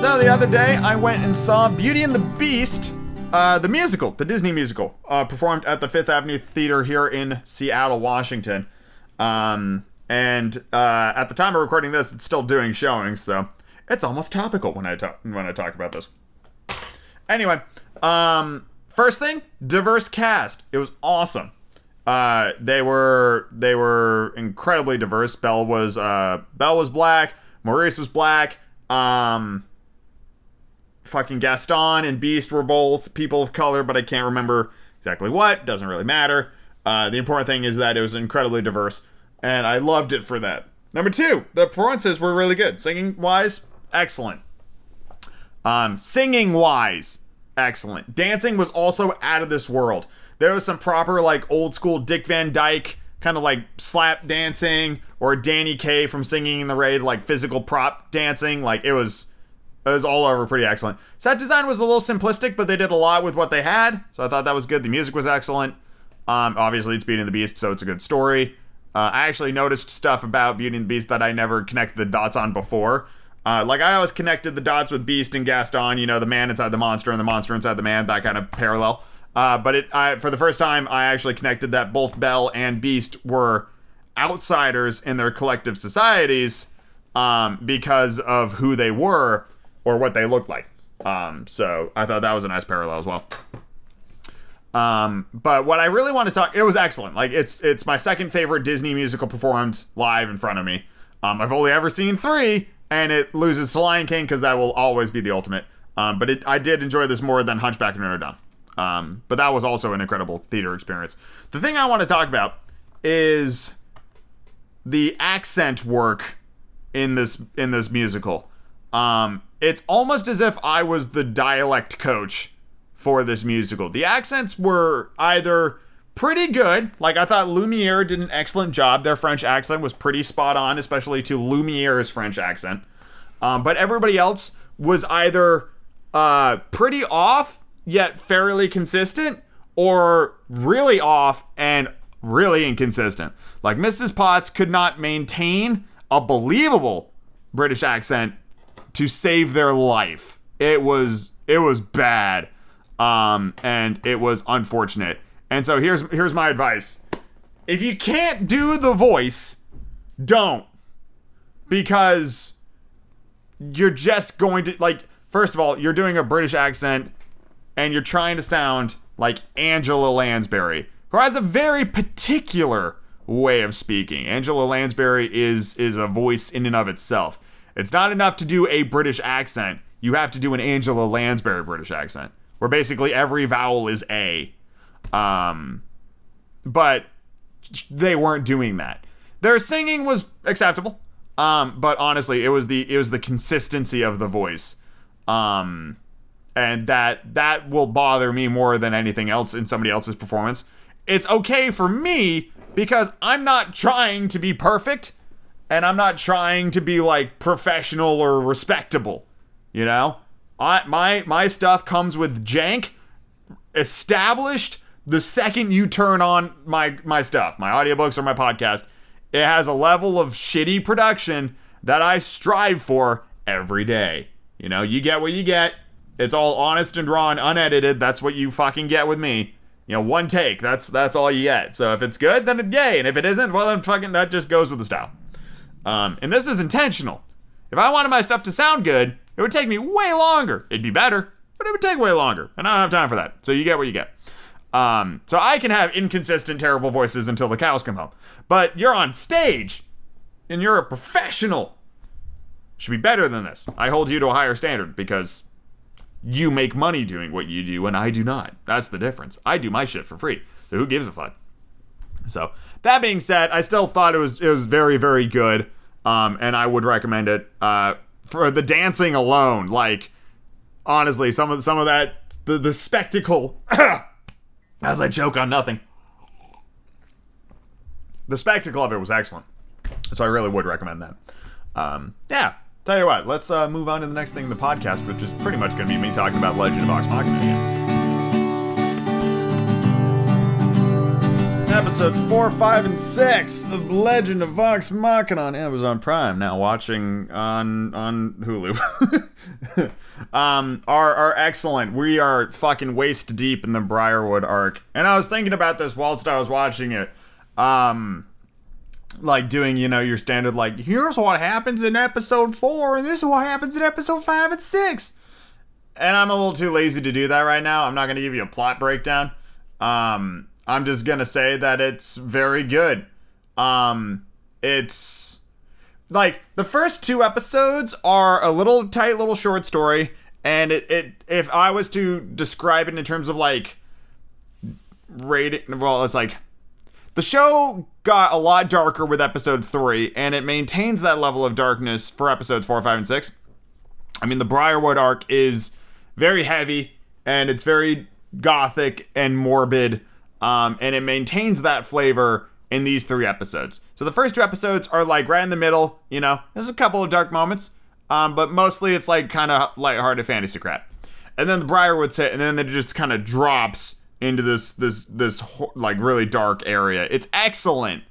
So the other day, I went and saw Beauty and the Beast, uh, the musical, the Disney musical, uh, performed at the Fifth Avenue Theater here in Seattle, Washington. Um, and uh, at the time of recording this, it's still doing showings, so it's almost topical when I talk when I talk about this. Anyway, um, first thing, diverse cast. It was awesome. Uh, they were they were incredibly diverse. Belle was uh, Belle was black. Maurice was black. Um, fucking Gaston and Beast were both people of color, but I can't remember exactly what. Doesn't really matter. Uh, the important thing is that it was incredibly diverse, and I loved it for that. Number two, the performances were really good. Singing wise, excellent. Um, singing wise, excellent. Dancing was also out of this world. There was some proper like old school Dick Van Dyke kind of like slap dancing or Danny Kaye from Singing in the Rain like physical prop dancing. Like it was it was all over pretty excellent. Set design was a little simplistic, but they did a lot with what they had, so I thought that was good. The music was excellent. Um, obviously, it's Beauty and the Beast, so it's a good story. Uh, I actually noticed stuff about Beauty and the Beast that I never connected the dots on before. Uh, like I always connected the dots with Beast and Gaston, you know, the man inside the monster and the monster inside the man, that kind of parallel. Uh, but it, I, for the first time, I actually connected that both Belle and Beast were outsiders in their collective societies um, because of who they were or what they looked like. Um, so I thought that was a nice parallel as well. Um, but what I really want to talk, it was excellent. Like it's it's my second favorite Disney musical performed live in front of me. Um, I've only ever seen three, and it loses to Lion King because that will always be the ultimate. Um, but it, I did enjoy this more than Hunchback of Notre Dame. Um, but that was also an incredible theater experience. The thing I want to talk about is the accent work in this in this musical. Um, it's almost as if I was the dialect coach for this musical. The accents were either pretty good, like I thought Lumiere did an excellent job. Their French accent was pretty spot on, especially to Lumiere's French accent. Um, but everybody else was either uh, pretty off yet fairly consistent, or really off and really inconsistent. Like Mrs. Potts could not maintain a believable British accent to save their life. It was it was bad. Um, and it was unfortunate. And so here's here's my advice. If you can't do the voice, don't. Because you're just going to like first of all, you're doing a British accent and you're trying to sound like Angela Lansbury, who has a very particular way of speaking. Angela Lansbury is is a voice in and of itself. It's not enough to do a British accent. You have to do an Angela Lansbury British accent, where basically every vowel is a. Um, but they weren't doing that. Their singing was acceptable. Um, but honestly, it was the it was the consistency of the voice. Um, and that that will bother me more than anything else in somebody else's performance. It's okay for me because I'm not trying to be perfect and I'm not trying to be like professional or respectable. You know? I my my stuff comes with jank established the second you turn on my my stuff, my audiobooks or my podcast. It has a level of shitty production that I strive for every day. You know, you get what you get. It's all honest and raw and unedited. That's what you fucking get with me. You know, one take. That's that's all you get. So if it's good, then yay. And if it isn't, well then fucking that just goes with the style. Um, and this is intentional. If I wanted my stuff to sound good, it would take me way longer. It'd be better. but it would take way longer, and I don't have time for that. So you get what you get. Um, so I can have inconsistent, terrible voices until the cows come home. But you're on stage, and you're a professional. Should be better than this. I hold you to a higher standard because you make money doing what you do, and I do not. That's the difference. I do my shit for free. So who gives a fuck? So that being said, I still thought it was it was very very good, um, and I would recommend it uh, for the dancing alone. Like honestly, some of some of that the the spectacle. as I joke on nothing. The spectacle of it was excellent, so I really would recommend that. Um, yeah, tell you what, let's uh, move on to the next thing in the podcast, which is pretty much going to be me talking about Legend of Vox Machina again. Episodes 4, 5, and 6 of Legend of Vox Machina on Amazon Prime. Now watching on on Hulu. um, are, are excellent. We are fucking waist deep in the Briarwood arc. And I was thinking about this whilst I was watching it. Um, like doing, you know, your standard, like, here's what happens in episode 4, and this is what happens in episode 5 and 6. And I'm a little too lazy to do that right now. I'm not going to give you a plot breakdown. Um, I'm just gonna say that it's very good. Um, it's like the first two episodes are a little tight little short story, and it, it if I was to describe it in terms of like rating, well, it's like the show got a lot darker with episode three, and it maintains that level of darkness for episodes four, five, and six. I mean, the Briarwood arc is very heavy and it's very gothic and morbid um, and it maintains that flavor in these three episodes. So the first two episodes are like right in the middle, you know, there's a couple of dark moments, um, but mostly it's like kind of lighthearted fantasy crap. And then the Briarwoods hit, and then it just kind of drops into this this this like really dark area. It's excellent,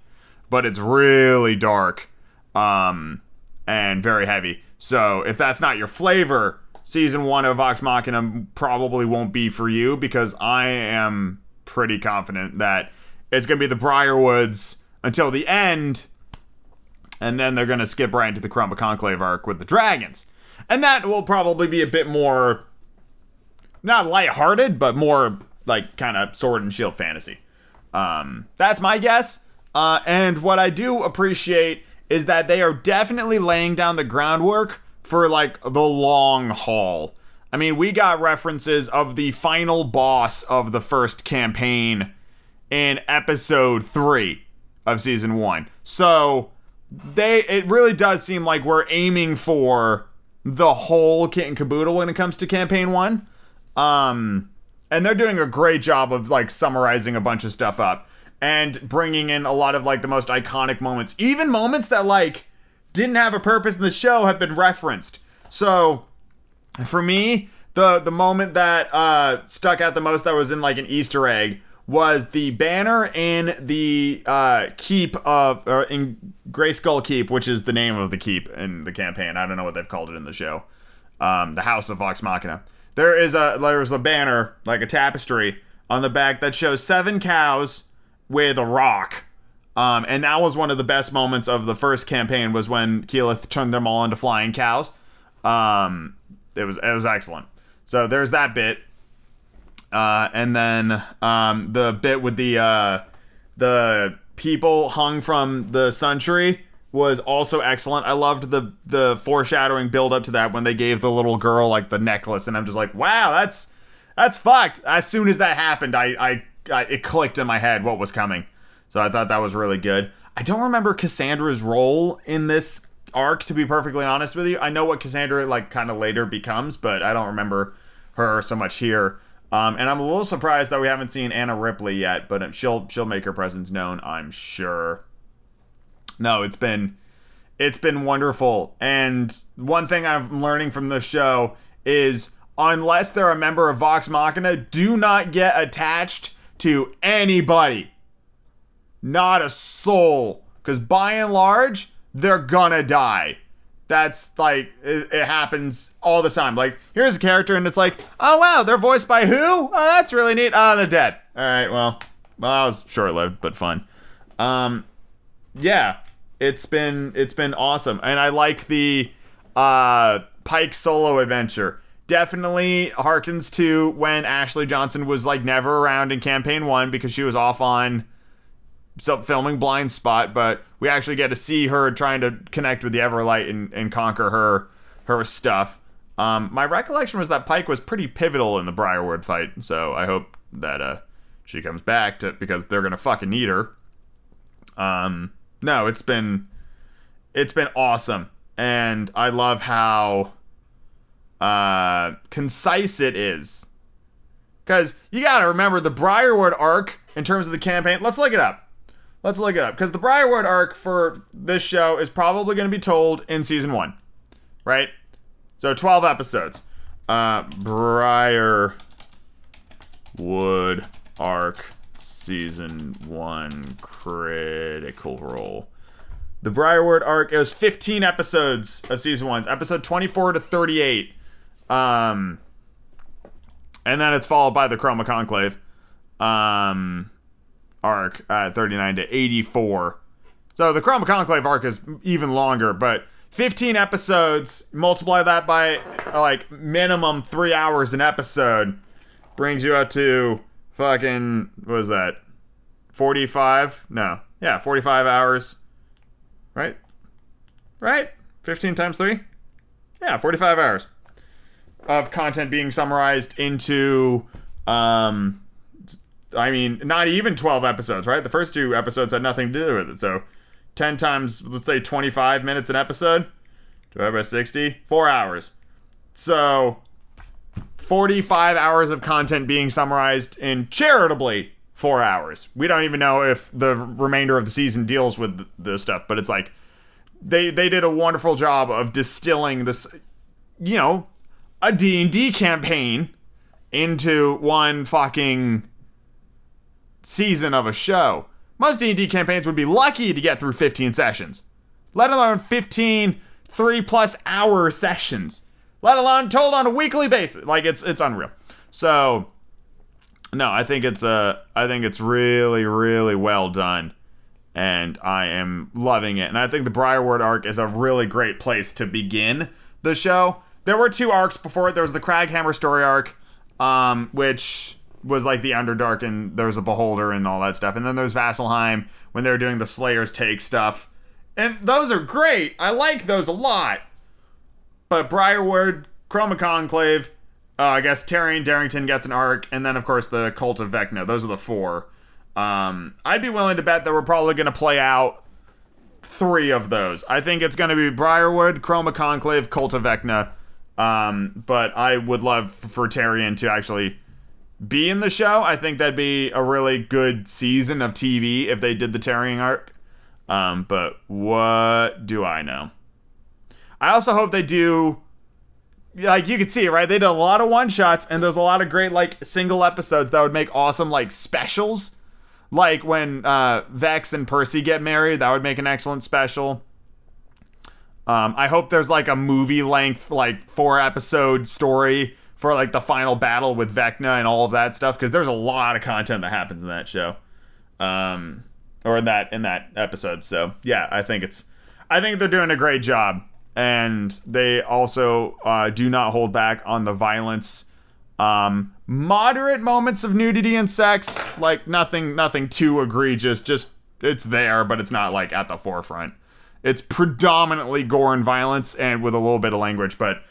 but it's really dark, um, and very heavy. So if that's not your flavor, season one of Vox Machina probably won't be for you because I am pretty confident that it's going to be the Briarwoods until the end, and then they're going to skip right into the Chroma Conclave arc with the dragons. And that will probably be a bit more, not lighthearted, but more like kind of sword and shield fantasy. Um, that's my guess. Uh, and what I do appreciate is that they are definitely laying down the groundwork for like the long haul. I mean, we got references of the final boss of the first campaign in episode 3 of season 1. So, they it really does seem like we're aiming for the whole kit and caboodle when it comes to campaign 1. Um and they're doing a great job of like summarizing a bunch of stuff up and bringing in a lot of like the most iconic moments. Even moments that like didn't have a purpose in the show have been referenced. So, for me, the the moment that uh, stuck out the most that was in like an Easter egg was the banner in the uh, keep of or in Greyskull Keep, which is the name of the keep in the campaign. I don't know what they've called it in the show. Um, the House of Vox Machina. There is a there's a banner like a tapestry on the back that shows seven cows with a rock. Um, and that was one of the best moments of the first campaign was when Keyleth turned them all into flying cows. Um, it was it was excellent. So there's that bit. Uh, and then um, the bit with the uh, the people hung from the sun tree was also excellent. I loved the the foreshadowing build up to that when they gave the little girl like the necklace, and I'm just like, wow, that's that's fucked. As soon as that happened, I, I, I it clicked in my head what was coming. So I thought that was really good. I don't remember Cassandra's role in this arc to be perfectly honest with you. I know what Cassandra like kind of later becomes, but I don't remember her so much here. Um, and I'm a little surprised that we haven't seen Anna Ripley yet, but she'll she'll make her presence known, I'm sure. No, it's been it's been wonderful. And one thing I'm learning from the show is unless they're a member of Vox Machina, do not get attached to anybody. Not a soul. Because by and large, they're gonna die. That's like it, it, happens all the time. Like here's a character and it's like, oh wow, they're voiced by who? Oh, that's really neat. Oh, they're dead. All right, well, well, that was short lived but fun. Um, yeah, it's been it's been awesome, and I like the uh Pike solo adventure. definitely harkens to when Ashley Johnson was like never around in campaign one because she was off on filming Blind Spot, but we actually get to see her trying to connect with the Everlight and, and conquer her her stuff. Um, my recollection was that Pike was pretty pivotal in the Briarwood fight, so I hope that uh, she comes back to because they're gonna fucking need her. Um, no, it's been it's been awesome, and I love how uh, concise it is. Because you gotta remember the Briarwood arc in terms of the campaign. Let's look it up. Let's look it up because the Briarwood arc for this show is probably going to be told in season one, right? So 12 episodes. Uh, Briarwood arc season one critical role. The Briarwood arc. It was 15 episodes of season one, episode 24 to 38. Um, and then it's followed by the Chroma Conclave. Um, arc at 39 to 84. So the Chroma Conclave arc is even longer, but 15 episodes, multiply that by like minimum three hours an episode, brings you up to fucking, what was that? 45? No. Yeah, 45 hours. Right? Right? 15 times 3? Yeah, 45 hours of content being summarized into um I mean, not even 12 episodes, right? The first two episodes had nothing to do with it. So 10 times, let's say 25 minutes an episode, divided by 60, four hours. So 45 hours of content being summarized in charitably four hours. We don't even know if the remainder of the season deals with this stuff, but it's like they they did a wonderful job of distilling this, you know, a D&D campaign into one fucking season of a show. Most D&D campaigns would be lucky to get through 15 sessions, let alone 15 three plus hour sessions, let alone told on a weekly basis. Like it's it's unreal. So no, I think it's uh I think it's really really well done and I am loving it. And I think the Briarwood arc is a really great place to begin the show. There were two arcs before it. There was the Kraghammer story arc, um, which was like the Underdark and there's a Beholder and all that stuff. And then there's Vasselheim when they're doing the Slayer's Take stuff. And those are great. I like those a lot. But Briarwood, Chroma Conclave, uh, I guess Taryon Darrington gets an arc, and then of course the Cult of Vecna. Those are the four. Um, I'd be willing to bet that we're probably going to play out three of those. I think it's going to be Briarwood, Chroma Conclave, Cult of Vecna. Um, but I would love for Taryon to actually be in the show. I think that'd be a really good season of TV if they did the Taryon arc. Um, but what do I know? I also hope they do. Like you can see right? They did a lot of one shots, and there's a lot of great like single episodes that would make awesome like specials. Like when uh, Vex and Percy get married, that would make an excellent special. Um, I hope there's like a movie length, like four episode story for like the final battle with Vecna and all of that stuff because there's a lot of content that happens in that show, um, or in that in that episode. So yeah, I think it's I think they're doing a great job, and they also uh, do not hold back on the violence. Um, moderate moments of nudity and sex, like nothing nothing too egregious. Just it's there, but it's not like at the forefront. It's predominantly gore and violence, and with a little bit of language, but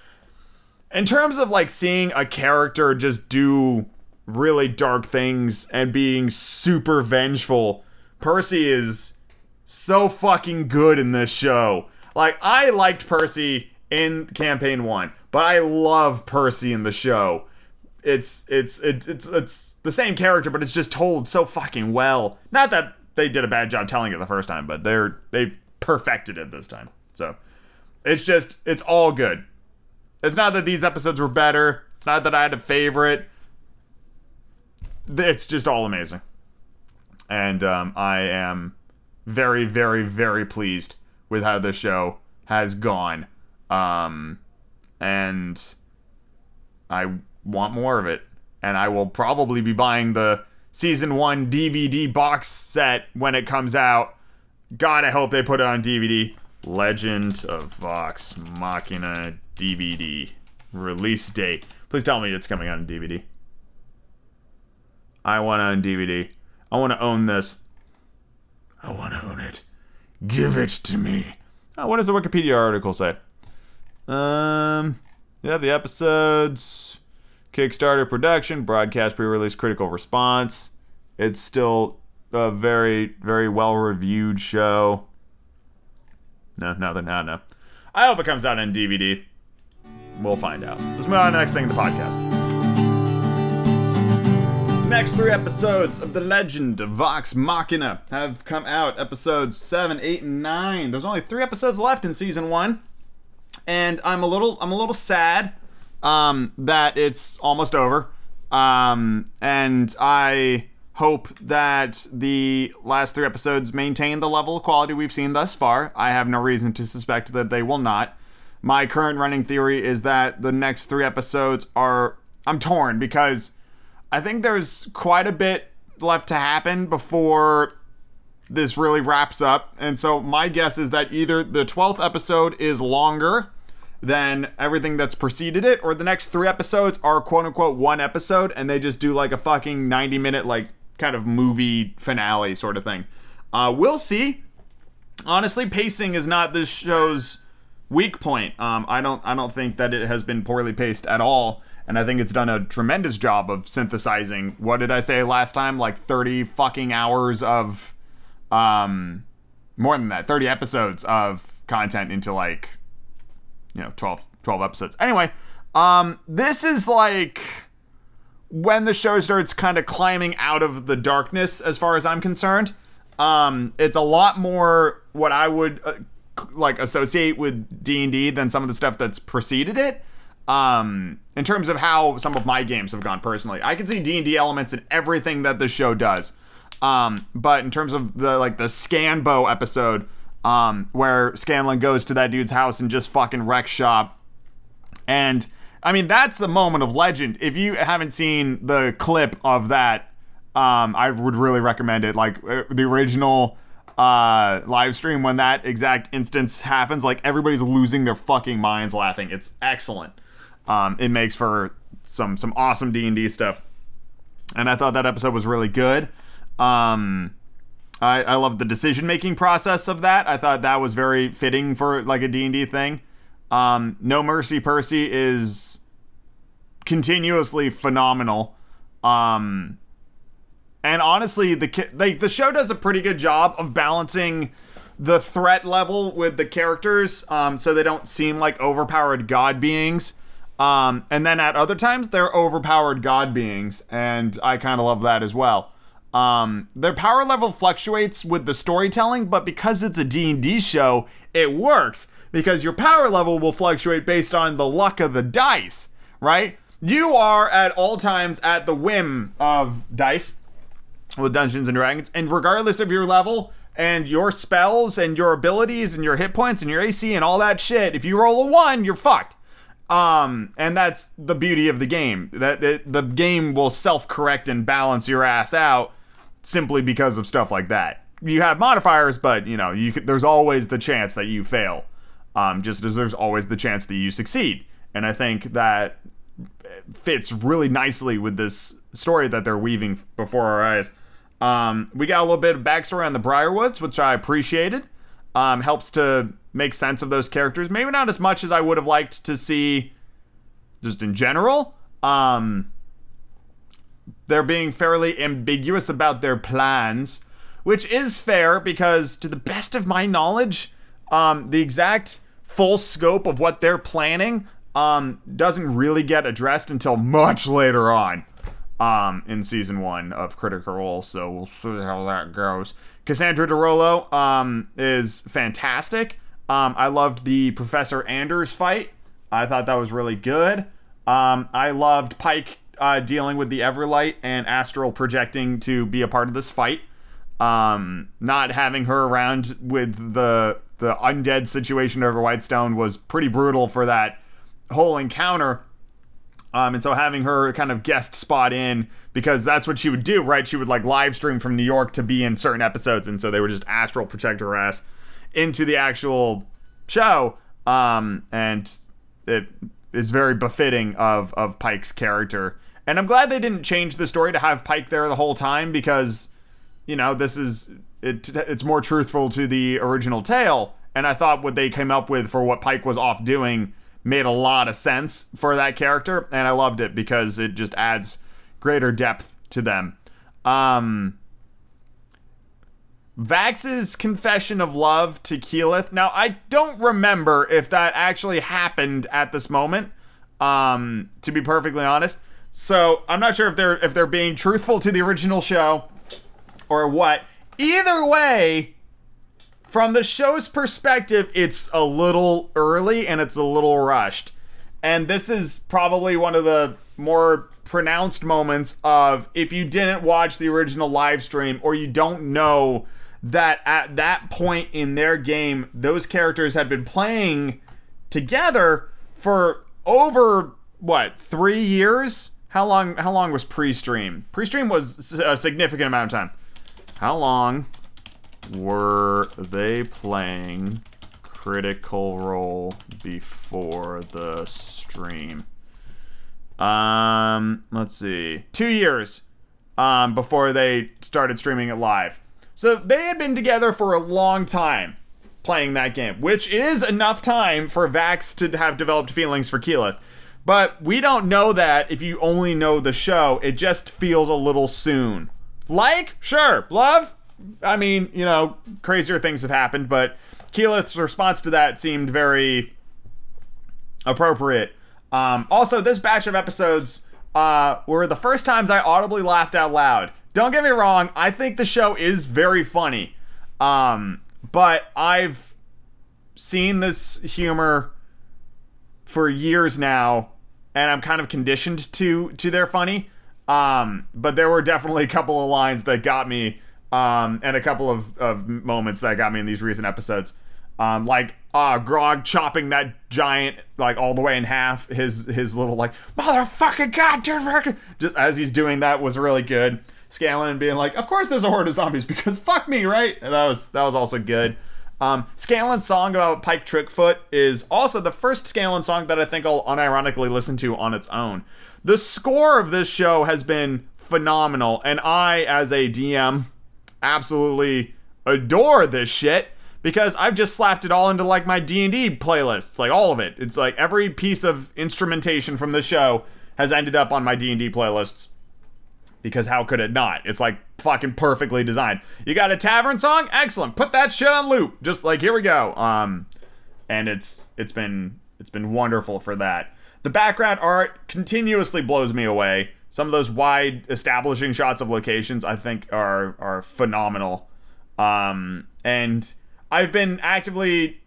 in terms of like seeing a character just do really dark things and being super vengeful, Percy is so fucking good in this show. Like I liked Percy in campaign 1, but I love Percy in the show. It's it's it's it's it's the same character but it's just told so fucking well. Not that they did a bad job telling it the first time, but they're they perfected it this time. So, it's just it's all good. It's not that these episodes were better. It's not that I had a favorite. It's just all amazing. And um, I am very, very, very pleased with how this show has gone. Um, and I want more of it. And I will probably be buying the season one DVD box set when it comes out. God, I hope they put it on DVD. Legend of Vox Machina DVD. release date. Please tell me it's coming out on DVD. I want it on DVD. I want to own this. I want to own it. Give it to me. Oh, what does the Wikipedia article say? Um, yeah, the episodes, Kickstarter production, broadcast pre-release, critical response. It's still a very, very well-reviewed show. No, no, they're not. no. I hope it comes out on DVD. We'll find out. Let's move on to the next thing in the podcast. Next three episodes of The Legend of Vox Machina have come out. Episodes 7, 8, and 9. There's only three episodes left in season one. And I'm a little I'm a little sad um, that it's almost over. Um, and I hope that the last three episodes maintain the level of quality we've seen thus far. I have no reason to suspect that they will not. My current running theory is that the next three episodes are. I'm torn because I think there's quite a bit left to happen before this really wraps up. And so my guess is that either the 12th episode is longer than everything that's preceded it, or the next three episodes are quote unquote one episode and they just do like a fucking 90 minute, like kind of movie finale sort of thing. Uh, we'll see. Honestly, pacing is not this show's weak point. Um, I don't I don't think that it has been poorly paced at all and I think it's done a tremendous job of synthesizing. What did I say last time? Like 30 fucking hours of, um, more than that, 30 episodes of content into like, you know, 12, 12 episodes. Anyway, um, this is like when the show starts kind of climbing out of the darkness, as far as I'm concerned. Um, it's a lot more what I would uh, like associate with D and D than some of the stuff that's preceded it um, in terms of how some of my games have gone personally. I can see D&D elements in everything that the show does. Um, but in terms of the like the Scanbo episode, um, where Scanlan goes to that dude's house and just fucking wreck shop. And I mean, that's the moment of legend. If you haven't seen the clip of that, um, I would really recommend it. Like uh, the original uh, live stream when that exact instance happens, like everybody's losing their fucking minds laughing. It's excellent um, it makes for some some awesome D and D stuff. And I thought that episode was really good. Um, I I love the decision making process of that. I thought that was very fitting for like a D and D thing. Um, no Mercy Percy is continuously phenomenal. Um, and honestly, the the show does a pretty good job of balancing the threat level with the characters, um, so they don't seem like overpowered god beings. Um, and then at other times, they're overpowered god beings, and I kind of love that as well. Um, their power level fluctuates with the storytelling, but because it's a D&D show, it works because your power level will fluctuate based on the luck of the dice, right? You are at all times at the whim of dice with Dungeons and Dragons, and regardless of your level and your spells and your abilities and your hit points and your AC and all that shit, if you roll a 1, you're fucked. Um, and that's the beauty of the game. That, the game will self-correct and balance your ass out simply because of stuff like that. You have modifiers, but you know, you there's always the chance that you fail. Um, just as there's always the chance that you succeed. And I think that fits really nicely with this story that they're weaving before our eyes. Um, we got a little bit of backstory on the Briarwoods, which I appreciated. Um, helps to make sense of those characters. Maybe not as much as I would have liked to see just in general. Um, they're being fairly ambiguous about their plans, which is fair because, to the best of my knowledge, um, the exact full scope of what they're planning um, doesn't really get addressed until much later on um, in season one of Critical Role. So we'll see how that goes. Cassandra de Rolo um, is fantastic. Um, I loved the Professor Anders fight. I thought that was really good. Um, I loved Pike uh, dealing with the Everlight and Astral projecting to be a part of this fight. Um, not having her around with the the undead situation over Whitestone was pretty brutal for that whole encounter. Um, and so having her kind of guest spot in because that's what she would do, right? She would like live stream from New York to be in certain episodes, and so they would just astral project her ass into the actual show. Um, and it is very befitting of of Pike's character. And I'm glad they didn't change the story to have Pike there the whole time because, you know, this is it, it's more truthful to the original tale. And I thought what they came up with for what Pike was off doing made a lot of sense for that character, and I loved it because it just adds greater depth to them. Um, Vax's confession of love to Keyleth. Now, I don't remember if that actually happened at this moment. Um, to be perfectly honest, so I'm not sure if they're if they're being truthful to the original show or what. Either way, from the show's perspective, it's a little early and it's a little rushed. And this is probably one of the more pronounced moments of if you didn't watch the original live stream or you don't know that at that point in their game, those characters had been playing together for over what three years? How long? How long was pre-stream? Pre-stream was a significant amount of time. How long were they playing Critical Role before the stream? Um, let's see, two years um, before they started streaming it live. So they had been together for a long time playing that game, which is enough time for Vax to have developed feelings for Keyleth. But we don't know that if you only know the show. It just feels a little soon. Like, sure, love, I mean, you know, crazier things have happened, but Keyleth's response to that seemed very appropriate. Um, also, this batch of episodes uh, were the first times I audibly laughed out loud. Don't get me wrong, I think the show is very funny. Um, but I've seen this humor for years now, and I'm kind of conditioned to to their funny. Um, but there were definitely a couple of lines that got me um, and a couple of, of moments that got me in these recent episodes. Um, like uh, Grog chopping that giant like all the way in half. His his little like motherfucking goddamn just as he's doing that was really good. Scanlan being like, of course there's a horde of zombies because fuck me, right? And that was that was also good. Um, Scanlan's song about Pike Trickfoot is also the first Scanlan song that I think I'll unironically listen to on its own. The score of this show has been phenomenal, and I, as a DM, absolutely adore this shit because I've just slapped it all into like my D&D playlists, like all of it. It's like every piece of instrumentation from the show has ended up on my D&D playlists because how could it not? It's like fucking perfectly designed. You got a tavern song? Excellent. Put that shit on loop. Just like here we go. Um and it's it's been it's been wonderful for that. The background art continuously blows me away. Some of those wide establishing shots of locations I think are are phenomenal. Um, and I've been actively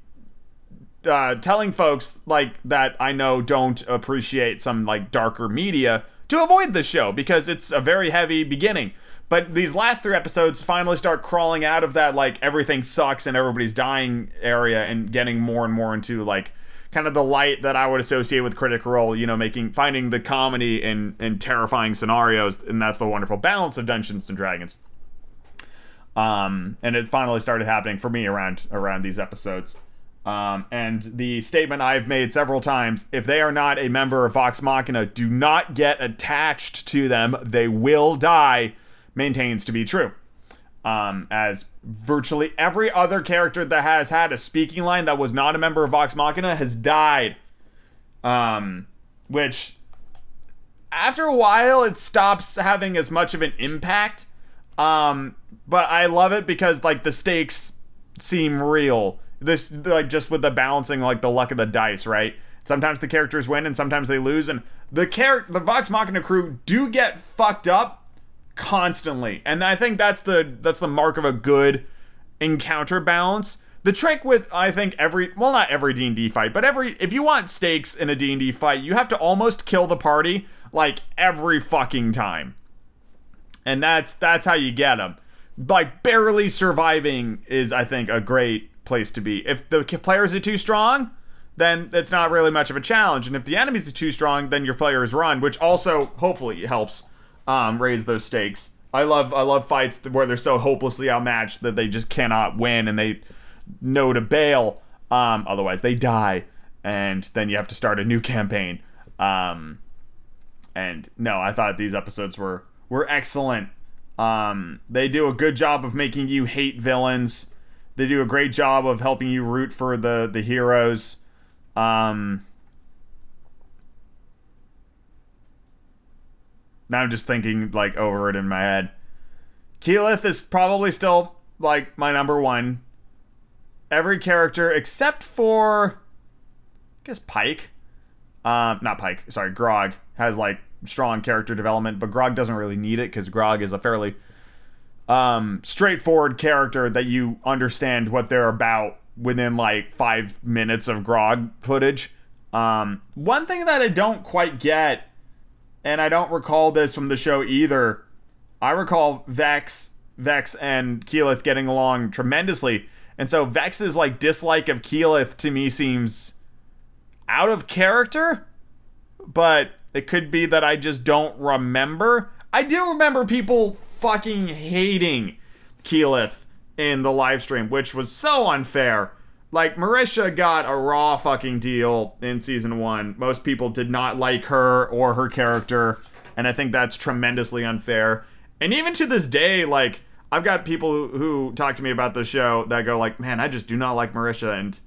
uh, telling folks like that I know don't appreciate some like darker media to avoid the show because it's a very heavy beginning. But these last three episodes finally start crawling out of that like everything sucks and everybody's dying area and getting more and more into like kind of the light that I would associate with Critical Role, you know, making finding the comedy in in terrifying scenarios, and that's the wonderful balance of Dungeons and Dragons. Um, and it finally started happening for me around around these episodes. Um, and the statement I've made several times: if they are not a member of Vox Machina, do not get attached to them; they will die. Maintains to be true um, as virtually every other character that has had a speaking line that was not a member of Vox Machina has died. Um, which, after a while, it stops having as much of an impact. Um, but I love it because like the stakes seem real. This like just with the balancing like the luck of the dice, right? Sometimes the characters win and sometimes they lose, and the char- the Vox Machina crew do get fucked up constantly. And I think that's the that's the mark of a good encounter balance. The trick with I think every well not every D&D fight, but every if you want stakes in a D&D fight, you have to almost kill the party like every fucking time. And that's that's how you get them. Like barely surviving is I think a great place to be. If the players are too strong, then it's not really much of a challenge. And if the enemies are too strong, then your players run, which also hopefully helps um, raise those stakes. I love I love fights where they're so hopelessly outmatched that they just cannot win and they know to bail. Um, otherwise they die. and then you have to start a new campaign. Um, and no, I thought these episodes were were excellent. Um, they do a good job of making you hate villains. They do a great job of helping you root for the the heroes. Um, now I'm just thinking like over it in my head. Keyleth is probably still like my number one. Every character except for, I guess Pike, um, not Pike, sorry, Grog has like strong character development, but Grog doesn't really need it because Grog is a fairly um, straightforward character that you understand what they're about within like five minutes of Grog footage. Um, one thing that I don't quite get, and I don't recall this from the show either, I recall Vex, Vex and Keyleth getting along tremendously. And so Vex's like dislike of Keyleth to me seems out of character, but it could be that I just don't remember. I do remember people fucking hating Keyleth in the live stream, which was so unfair. Like Marisha got a raw fucking deal in season one. Most people did not like her or her character, and I think that's tremendously unfair. And even to this day, like I've got people who, talk to me about the show that go like, "Man, I just do not like Marisha," and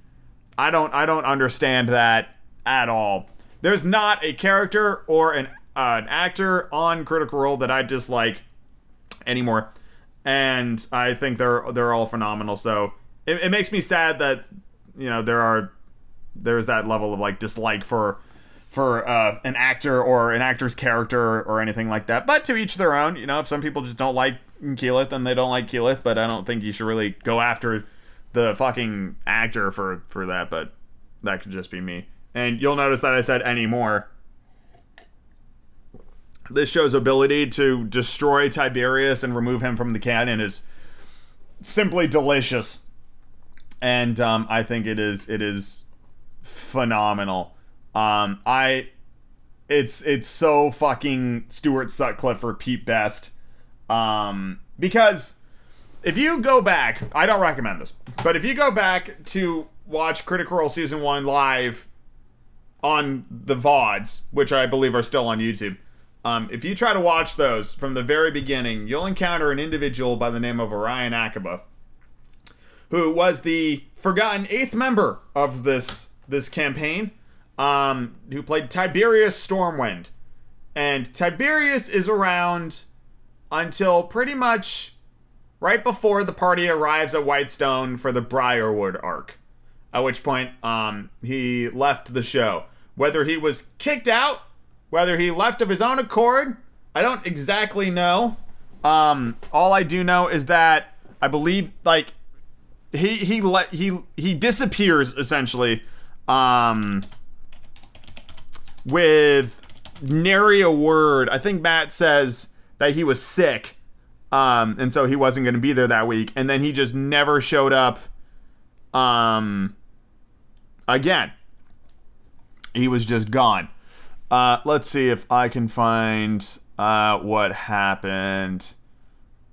I don't I don't understand that at all. There's not a character or an uh, an actor on Critical Role that I dislike anymore, and I think they're they're all phenomenal. So it, it makes me sad that you know there are there's that level of like dislike for for uh, an actor or an actor's character or anything like that. But to each their own. You know, if some people just don't like Keyleth, then they don't like Keyleth. But I don't think you should really go after the fucking actor for for that. But that could just be me. And you'll notice that I said anymore. This show's ability to destroy Tiberius and remove him from the canon is simply delicious. And um, I think it is it is phenomenal. Um, I it's it's so fucking Stuart Sutcliffe or Pete Best. Um, because if you go back, I don't recommend this, but if you go back to watch Critical Role season one live on the VODs, which I believe are still on YouTube. Um, if you try to watch those from the very beginning, you'll encounter an individual by the name of Orion Akaba, who was the forgotten eighth member of this this campaign, um, who played Tiberius Stormwind. And Tiberius is around until pretty much right before the party arrives at Whitestone for the Briarwood arc. At which point, um, he left the show. Whether he was kicked out, whether he left of his own accord, I don't exactly know. Um, all I do know is that I believe like he he let he he disappears essentially um with nary a word. I think Matt says that he was sick. Um, and so he wasn't going to be there that week and then he just never showed up um again he was just gone. Uh, let's see if I can find uh, what happened.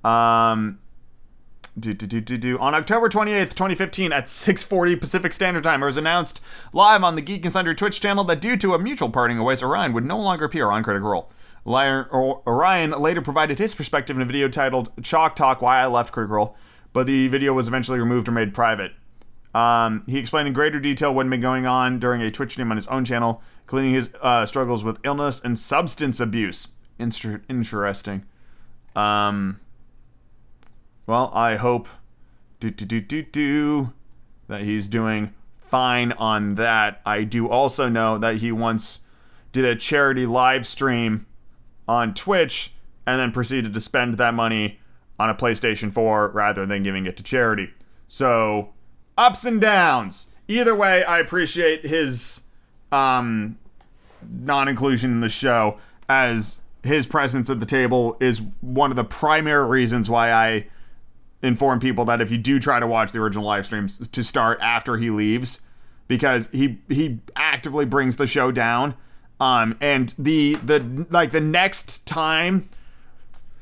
Um, do, do, do. On October 28th, 2015, at 6:40 Pacific Standard Time, it was announced live on the Geek and Sundry Twitch channel that due to a mutual parting of ways, Orion would no longer appear on Critical Role. Orion later provided his perspective in a video titled "Chalk Talk: Why I Left Critical Role," but the video was eventually removed or made private. Um, he explained in greater detail what had been going on during a Twitch stream on his own channel, including his uh, struggles with illness and substance abuse. Inter- interesting. Um, well, I hope do do do do do that he's doing fine on that. I do also know that he once did a charity live stream on Twitch and then proceeded to spend that money on a PlayStation 4 rather than giving it to charity. So ups and downs. Either way, I appreciate his um, non-inclusion in the show as his presence at the table is one of the primary reasons why I inform people that if you do try to watch the original live streams to start after he leaves because he he actively brings the show down um and the the like the next time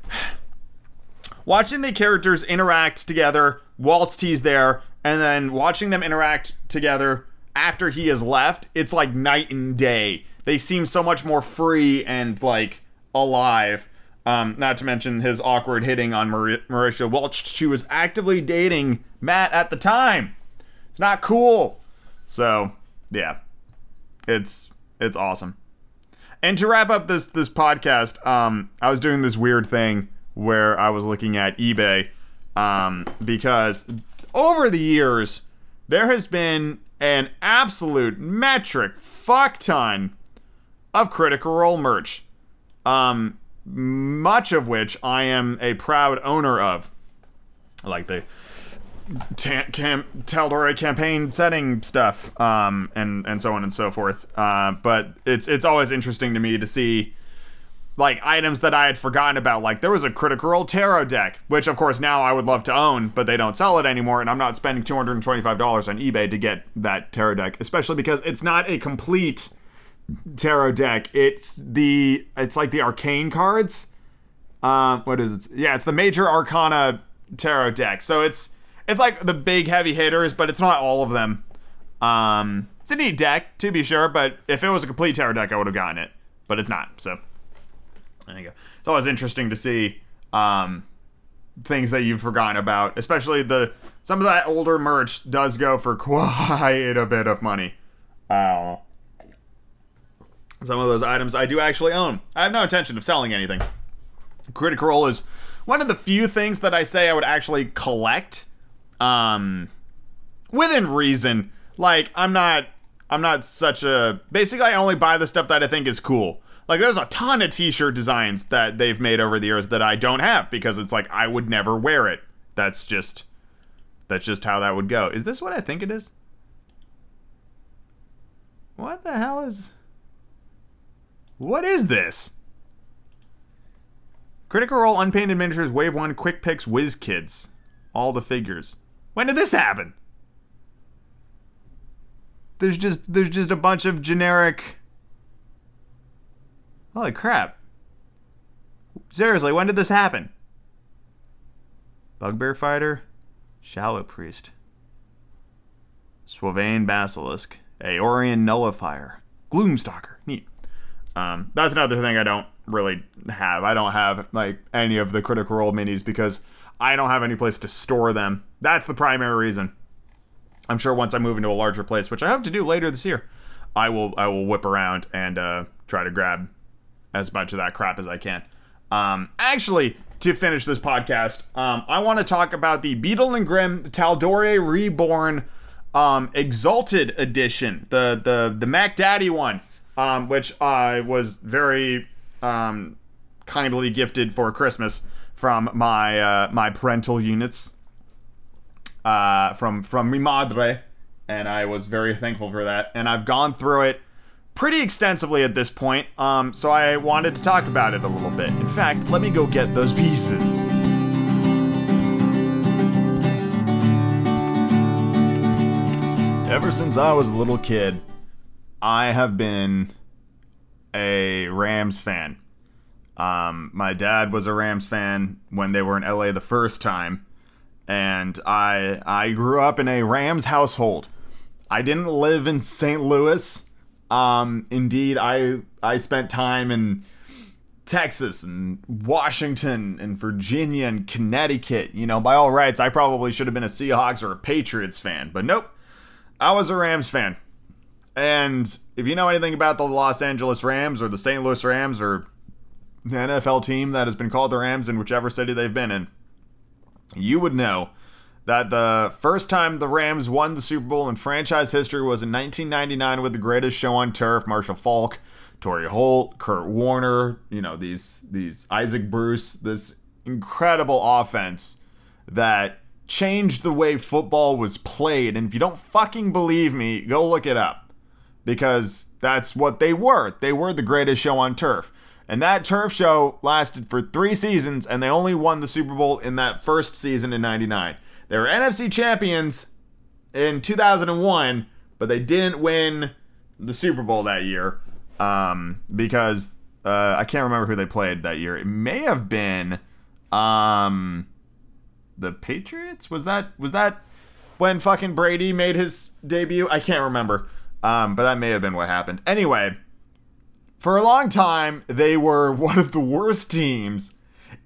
watching the characters interact together Waltz T's there and then watching them interact together after he has left, it's like night and day. They seem so much more free and like alive. Um, not to mention his awkward hitting on Mar- Marisha Welch. She was actively dating Matt at the time. It's not cool. So, yeah. It's it's awesome. And to wrap up this this podcast, um, I was doing this weird thing where I was looking at eBay um, because over the years there has been an absolute metric fuck ton of Critical Role merch, um, much of which I am a proud owner of, like the ta- cam- Tal'Dorei campaign setting stuff, um, and and so on and so forth. Uh, but it's it's always interesting to me to see like items that I had forgotten about. Like there was a Critical Role Tarot deck, which of course now I would love to own, but they don't sell it anymore, and I'm not spending two hundred and twenty five dollars on eBay to get that tarot deck, especially because it's not a complete tarot deck. It's the it's like the arcane cards. Um, what is it? Yeah, it's the major arcana tarot deck. So it's it's like the big heavy hitters, but it's not all of them. Um, it's a neat deck to be sure, but if it was a complete tarot deck, I would have gotten it, but it's not. So there you go. It's always interesting to see um, things that you've forgotten about, especially the some of that older merch does go for quite a bit of money. Uh, some of those items I do actually own. I have no intention of selling anything. Critical Role is one of the few things that I say I would actually collect um within reason. Like I'm not I'm not such a basically I only buy the stuff that I think is cool. Like there's a ton of t-shirt designs that they've made over the years that I don't have because it's like I would never wear it. That's just that's just how that would go. Is this what I think it is? What the hell is What is this? Critical Role Unpainted Miniatures Wave 1 Quick Picks WizKids. All the figures. When did this happen? There's just there's just a bunch of generic Holy crap. Seriously, when did this happen? Bugbear Fighter, Shallow Priest, Swavane Basilisk, Aorian Nullifier, Gloomstalker. Neat. Um, that's another thing I don't really have. I don't have like any of the Critical Role minis because I don't have any place to store them. That's the primary reason. I'm sure once I move into a larger place, which I hope to do later this year, I will I will whip around and uh, try to grab as much of that crap as I can. Um, actually, to finish this podcast, um, I want to talk about the Beadle and Grimm Tal'Dorei Reborn um, Exalted Edition, the the the Mac Daddy one, um, which I was very um, kindly gifted for Christmas from my uh, my parental units, uh, from from mi madre, and I was very thankful for that. And I've gone through it pretty extensively at this point, um, so I wanted to talk about it a little bit. In fact, let me go get those pieces. Ever since I was a little kid, I have been a Rams fan. Um, my dad was a Rams fan when they were in LA the first time, and I I grew up in a Rams household. I didn't live in St. Louis. Um, indeed, I I spent time in Texas and Washington and Virginia and Connecticut. You know, by all rights, I probably should have been a Seahawks or a Patriots fan, but nope, I was a Rams fan. And if you know anything about the Los Angeles Rams or the St. Louis Rams or the NFL team that has been called the Rams in whichever city they've been in, you would know that the first time the Rams won the Super Bowl in franchise history was in 1999 with the greatest show on turf, Marshall Faulk, Torry Holt, Kurt Warner, you know, these these Isaac Bruce, this incredible offense that changed the way football was played. And if you don't fucking believe me, go look it up. Because that's what they were. They were the greatest show on turf. And that turf show lasted for three seasons, and they only won the Super Bowl in that first season in 99. They were NFC champions in 2001, but they didn't win the Super Bowl that year um, because uh, I can't remember who they played that year. It may have been um, the Patriots. Was that was that when fucking Brady made his debut. I can't remember. Um, but that may have been what happened. Anyway, for a long time, they were one of the worst teams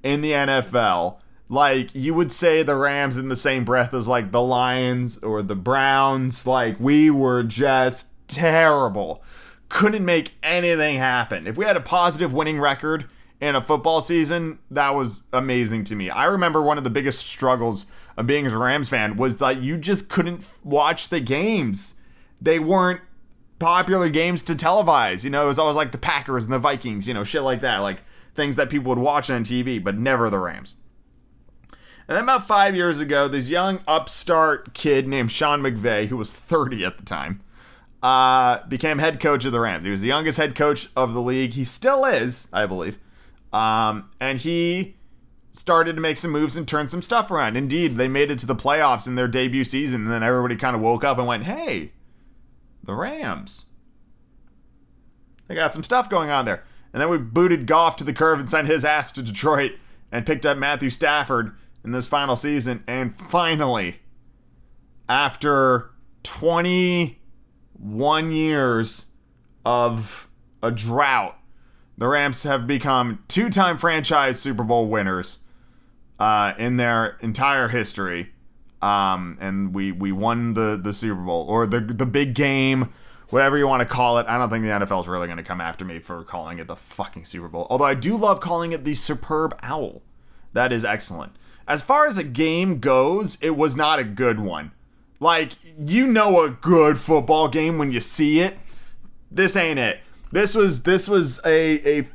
in the NFL. Like, you would say the Rams in the same breath as like the Lions or the Browns. Like, we were just terrible. Couldn't make anything happen. If we had a positive winning record in a football season, that was amazing to me. I remember one of the biggest struggles of being a Rams fan was that you just couldn't watch the games. They weren't popular games to televise. You know, it was always like the Packers and the Vikings, you know, shit like that, like things that people would watch on TV, but never the Rams. And then about five years ago, this young upstart kid named Sean McVay, who was 30 at the time, uh, became head coach of the Rams. He was the youngest head coach of the league. He still is, I believe. Um, and he started to make some moves and turn some stuff around. Indeed, they made it to the playoffs in their debut season, and then everybody kind of woke up and went, hey, the Rams. They got some stuff going on there. And then we booted Goff to the curve and sent his ass to Detroit and picked up Matthew Stafford in this final season. And finally, after 21 years of a drought, the Rams have become two time franchise Super Bowl winners uh, in their entire history. Um, and we, we won the, the Super Bowl or the, the big game, whatever you want to call it. I don't think the NFL is really going to come after me for calling it the fucking Super Bowl. Although I do love calling it the Superb Owl. That is excellent. As far as a game goes, it was not a good one. Like, you know a good football game when you see it. This ain't it. This was this was a a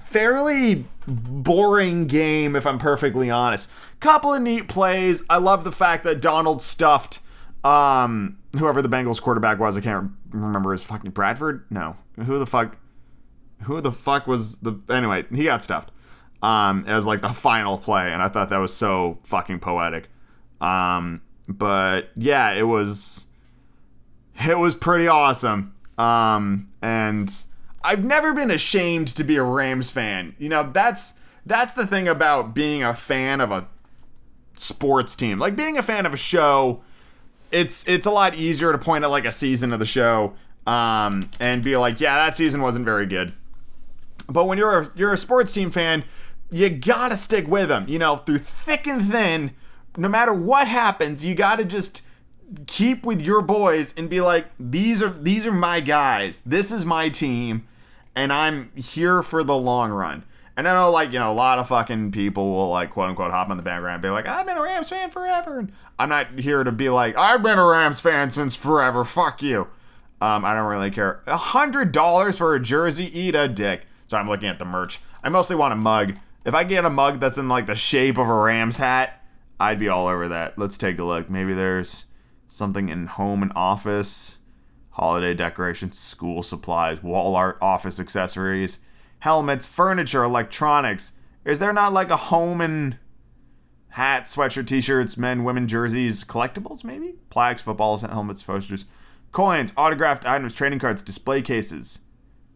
fairly boring game if I'm perfectly honest. Couple of neat plays. I love the fact that Donald stuffed um whoever the Bengals quarterback was. I can't remember his fucking Bradford. No, who the fuck? Who the fuck was the? Anyway, he got stuffed um, as like the final play, and I thought that was so fucking poetic. Um, but yeah, it was it was pretty awesome. Um, and I've never been ashamed to be a Rams fan. You know, that's that's the thing about being a fan of a sports team. Like being a fan of a show, it's it's a lot easier to point at like a season of the show um, and be like, yeah, that season wasn't very good. But when you're a, you're a sports team fan, you gotta stick with them. You know, through thick and thin, no matter what happens, you gotta just keep with your boys and be like, these are these are my guys. This is my team, and I'm here for the long run. And I know, like, you know, a lot of fucking people will, like, quote unquote, hop on the bandwagon and be like, I've been a Rams fan forever. And I'm not here to be like, I've been a Rams fan since forever. Fuck you. Um, I don't really care. A hundred dollars for a jersey, eat a dick. So I'm looking at the merch. I mostly want a mug. If I get a mug that's in like the shape of a Rams hat, I'd be all over that. Let's take a look. Maybe there's something in home and office, holiday decorations, school supplies, wall art, office accessories, helmets, furniture, electronics. Is there not like a home and hats, sweatshirt, t-shirts, men, women, jerseys, collectibles maybe? Plaques, footballs, helmets, posters, coins, autographed items, trading cards, display cases.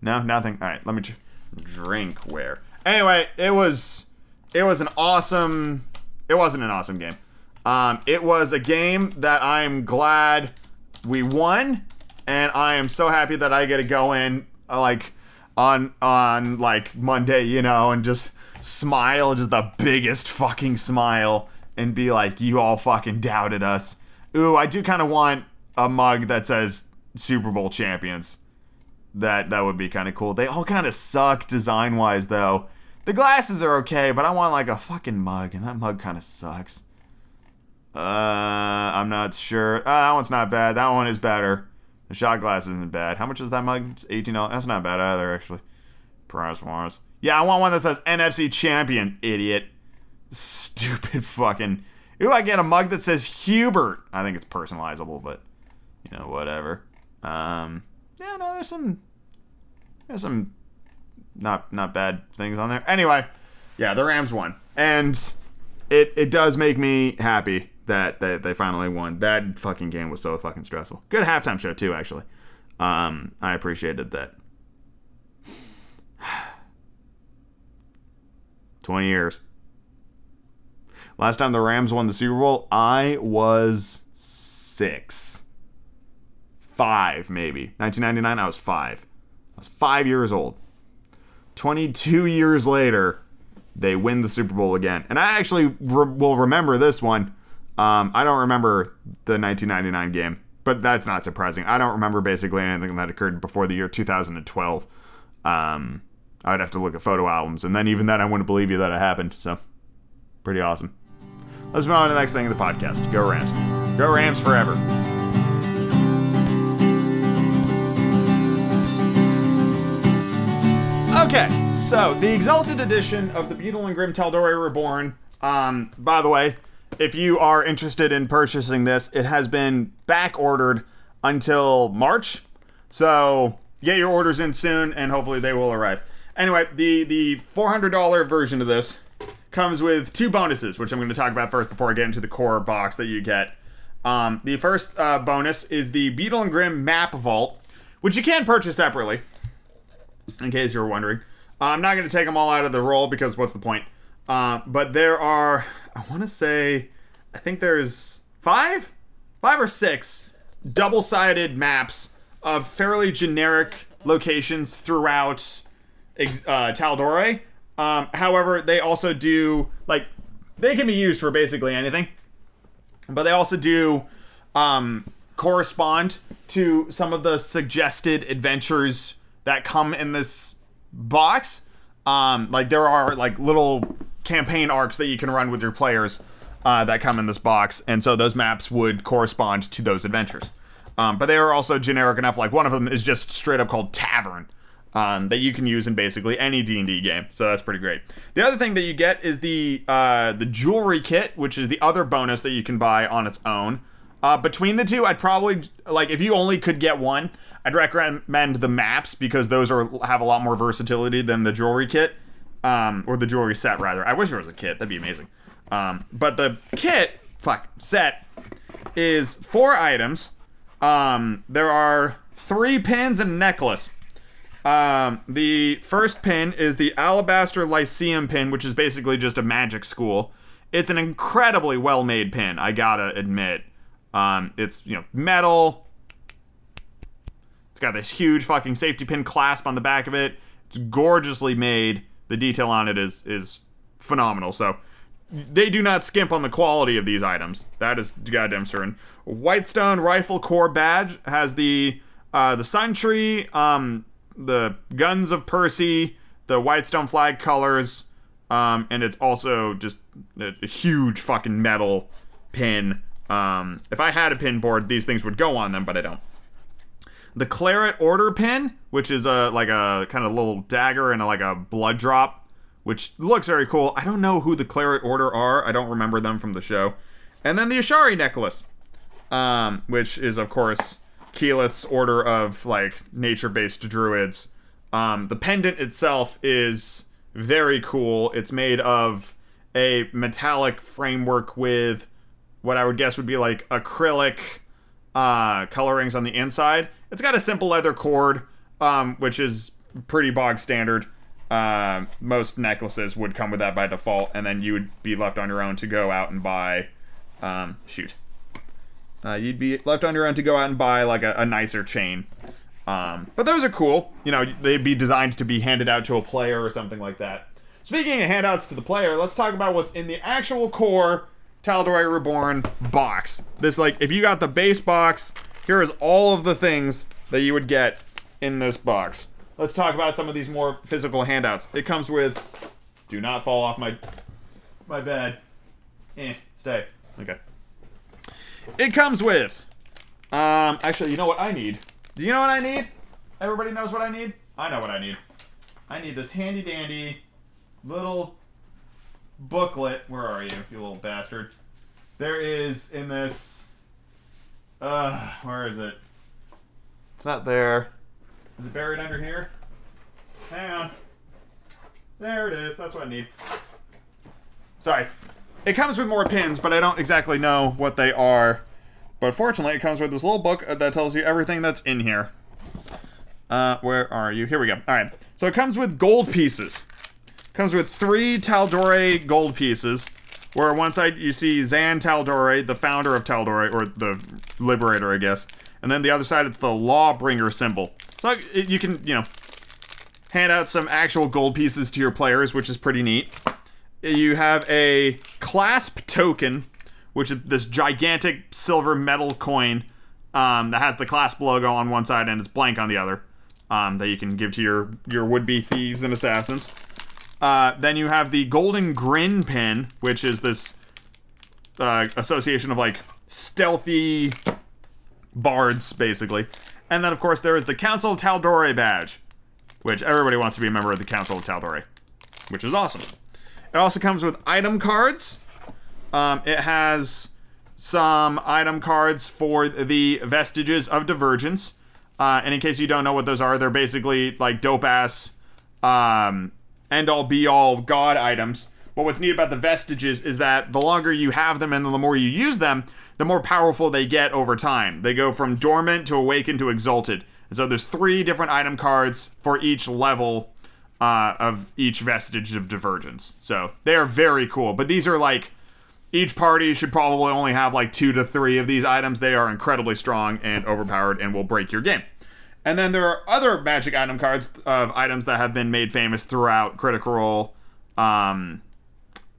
No, nothing. All right, let me tr- drink where. Anyway, it was it was an awesome it wasn't an awesome game. Um, it was a game that I'm glad we won, and I am so happy that I get to go in uh, like on on like Monday, you know, and just smile, just the biggest fucking smile, and be like, "You all fucking doubted us." Ooh, I do kind of want a mug that says Super Bowl champions. That that would be kind of cool. They all kind of suck design wise, though. The glasses are okay, but I want like a fucking mug, and that mug kind of sucks. Uh, I'm not sure. Uh, that one's not bad. That one is better. The shot glass isn't bad. How much is that mug? It's eighteen dollars. That's not bad either, actually. Price wise. Yeah, I want one that says NFC Champion, idiot. Stupid fucking. Ooh, I get a mug that says Hubert. I think it's personalizable, but you know, whatever. Um, yeah, no, there's some, there's some, not not bad things on there. Anyway, yeah, the Rams won, and it it does make me happy that they, they finally won. That fucking game was so fucking stressful. Good halftime show too, actually. Um, I appreciated that. Twenty years. Last time the Rams won the Super Bowl, I was six, five maybe. 1999, I was five. I was five years old. 22 years later, they win the Super Bowl again. And I actually re- will remember this one. Um, I don't remember the 1999 game, but that's not surprising. I don't remember basically anything that occurred before the year 2012. Um, I'd have to look at photo albums, and then even then, I wouldn't believe you that it happened. So, pretty awesome. Let's move on to the next thing in the podcast. Go Rams. Go Rams forever. Okay, so the Exalted Edition of the Beadle and Grimm Tal'Dorei Reborn. Um, by the way, if you are interested in purchasing this, it has been back ordered until March. So get your orders in soon, and hopefully they will arrive. Anyway, the the four hundred dollar version of this comes with two bonuses, which I'm going to talk about first before I get into the core box that you get. Um, the first uh, bonus is the Beadle and Grimm Map Vault, which you can purchase separately in case you're wondering. Uh, I'm not going to take them all out of the roll because what's the point? Uh, but there are, I want to say, I think there's five, five or six double-sided maps of fairly generic locations throughout uh, Tal'Dorei. Um, however, they also do like they can be used for basically anything, but they also do um, correspond to some of the suggested adventures that come in this box. Um, like there are like little campaign arcs that you can run with your players uh, that come in this box, and so those maps would correspond to those adventures. Um, but they are also generic enough. Like one of them is just straight up called Tavern. Um, that you can use in basically any D&D game. So that's pretty great. The other thing that you get is the uh, the jewelry kit, which is the other bonus that you can buy on its own. Uh, between the two, I'd probably like if you only could get one, I'd recommend the maps because those are have a lot more versatility than the jewelry kit, um, or the jewelry set rather. I wish there was a kit. That'd be amazing. Um, but the kit, fuck, set is four items. Um, there are three pins and a necklace. Um, the first pin is the Alabaster Lyceum pin, which is basically just a magic school. It's an incredibly well made pin, I gotta admit. Um, it's, you know, metal. It's got this huge fucking safety pin clasp on the back of it. It's gorgeously made. The detail on it is is phenomenal. So they do not skimp on the quality of these items. That is goddamn certain. Whitestone Rifle Corps badge has the uh, the Sun Tree, um, the Guns of Percy, the Whitestone flag colors, um, and it's also just a, a huge fucking metal pin. Um, if I had a pin board, these things would go on them, but I don't. The Claret Order pin, which is a like a kind of little dagger and a, like a blood drop, which looks very cool. I don't know who the Claret Order are. I don't remember them from the show. And then the Ashari necklace, um, which is of course Keyleth's order of like nature-based druids. Um, the pendant itself is very cool. It's made of a metallic framework with what I would guess would be like acrylic uh, colorings on the inside. It's got a simple leather cord, um, which is pretty bog standard. Uh, most necklaces would come with that by default, and then you would be left on your own to go out and buy. Um, shoot. Uh, you'd be left on your own to go out and buy like a, a nicer chain. Um, but those are cool. You know, they'd be designed to be handed out to a player or something like that. Speaking of handouts to the player, let's talk about what's in the actual core Tal'Dorei Reborn box. This, like, if you got the base box, here is all of the things that you would get in this box. Let's talk about some of these more physical handouts. It comes with. Do not fall off my my bed. Eh, stay. Okay. It comes with. Um, actually, you know what I need? Do you know what I need? Everybody knows what I need? I know what I need. I need this handy dandy little booklet. Where are you, you little bastard? There is in this. Uh, where is it? It's not there. Is it buried under here? Hang on. There it is. That's what I need. Sorry. It comes with more pins, but I don't exactly know what they are. But fortunately, it comes with this little book that tells you everything that's in here. Uh, where are you? Here we go. All right. So it comes with gold pieces. Comes with three Tal'Dorei gold pieces. where on one side you see Zan Tal'Dorei, the founder of Tal'Dorei, or the liberator, I guess, and then the other side it's the Lawbringer symbol. So you can, you know, hand out some actual gold pieces to your players, which is pretty neat. You have a clasp token, which is this gigantic silver metal coin um, that has the clasp logo on one side and it's blank on the other. Um, that you can give to your your would-be thieves and assassins. Uh, then you have the golden grin pin, which is this uh, association of like stealthy bards, basically. And then, of course, there is the Council of Tal'Dorei badge, which everybody wants to be a member of the Council of Tal'Dorei, which is awesome. It also comes with item cards. Um, it has some item cards for the vestiges of divergence. Uh, and in case you don't know what those are, they're basically like dope ass um, end all be all god items. But what's neat about the vestiges is that the longer you have them and the more you use them, the more powerful they get over time. They go from dormant to awakened to exalted. And so there's three different item cards for each level uh, of each vestige of divergence. So they are very cool. But these are like each party should probably only have like two to three of these items. They are incredibly strong and overpowered and will break your game. And then there are other magic item cards of items that have been made famous throughout Critical Role um,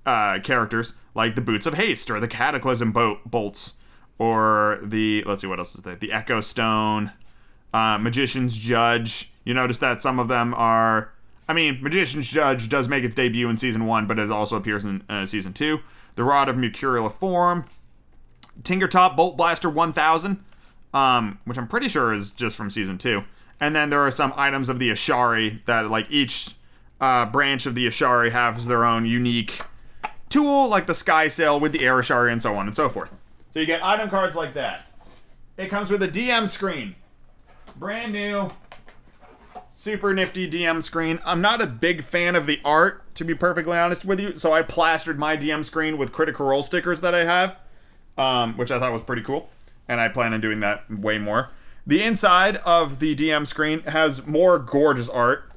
uh, characters, like the Boots of Haste or the Cataclysm bo- bolts, or the let's see what else is there, the Echo Stone, uh, Magician's Judge. You notice that some of them are. I mean, Magician's Judge does make its debut in season one, but it also appears in uh, season two. The Rod of Mercurial Form, Tinkertop Bolt Blaster 1000, um, which I'm pretty sure is just from season two. And then there are some items of the Ashari that, like, each uh, branch of the Ashari has their own unique tool, like the Sky Sail with the Air Ashari and so on and so forth. So you get item cards like that. It comes with a DM screen. Brand new, super nifty DM screen. I'm not a big fan of the art, to be perfectly honest with you, so I plastered my DM screen with Critical Role stickers that I have, um, which I thought was pretty cool and I plan on doing that way more. The inside of the DM screen has more gorgeous art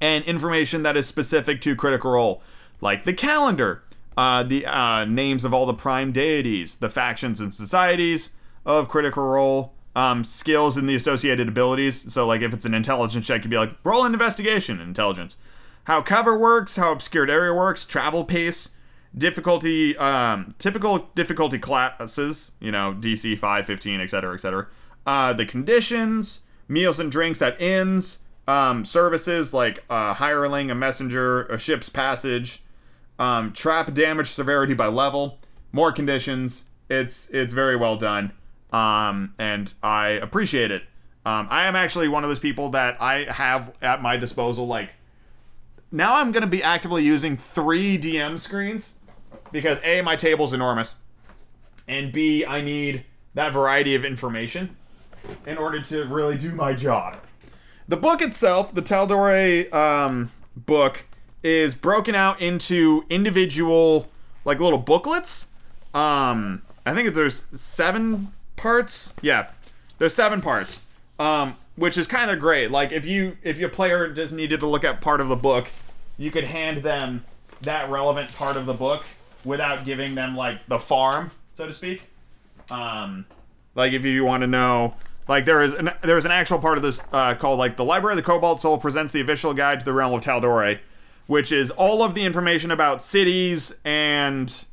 and information that is specific to Critical Role, like the calendar, uh, the uh, names of all the prime deities, the factions and societies of Critical Role, um, skills and the associated abilities. So, like if it's an intelligence check, you'd be like, roll an investigation, intelligence. How cover works, how obscured area works, travel pace, difficulty um typical difficulty classes you know dc 5 15 etc etc uh the conditions meals and drinks at inns um services like uh hireling a messenger a ship's passage um trap damage severity by level more conditions. It's it's very well done um and i appreciate it. Um i am actually one of those people that i have at my disposal like now i'm going to be actively using three dm screens because A, my table's enormous, and B, I need that variety of information in order to really do my job. The book itself, the Tal'Dorei um, book, is broken out into individual, like little booklets. Um, I think there's seven parts. Yeah, there's seven parts, um, which is kind of great. Like if you if your player just needed to look at part of the book, you could hand them that relevant part of the book without giving them like the farm, so to speak. Um, like if you want to know, like there is an there is an actual part of this uh, called like the Library of the Cobalt Soul presents the official guide to the realm of Tal'Dorei, which is all of the information about cities and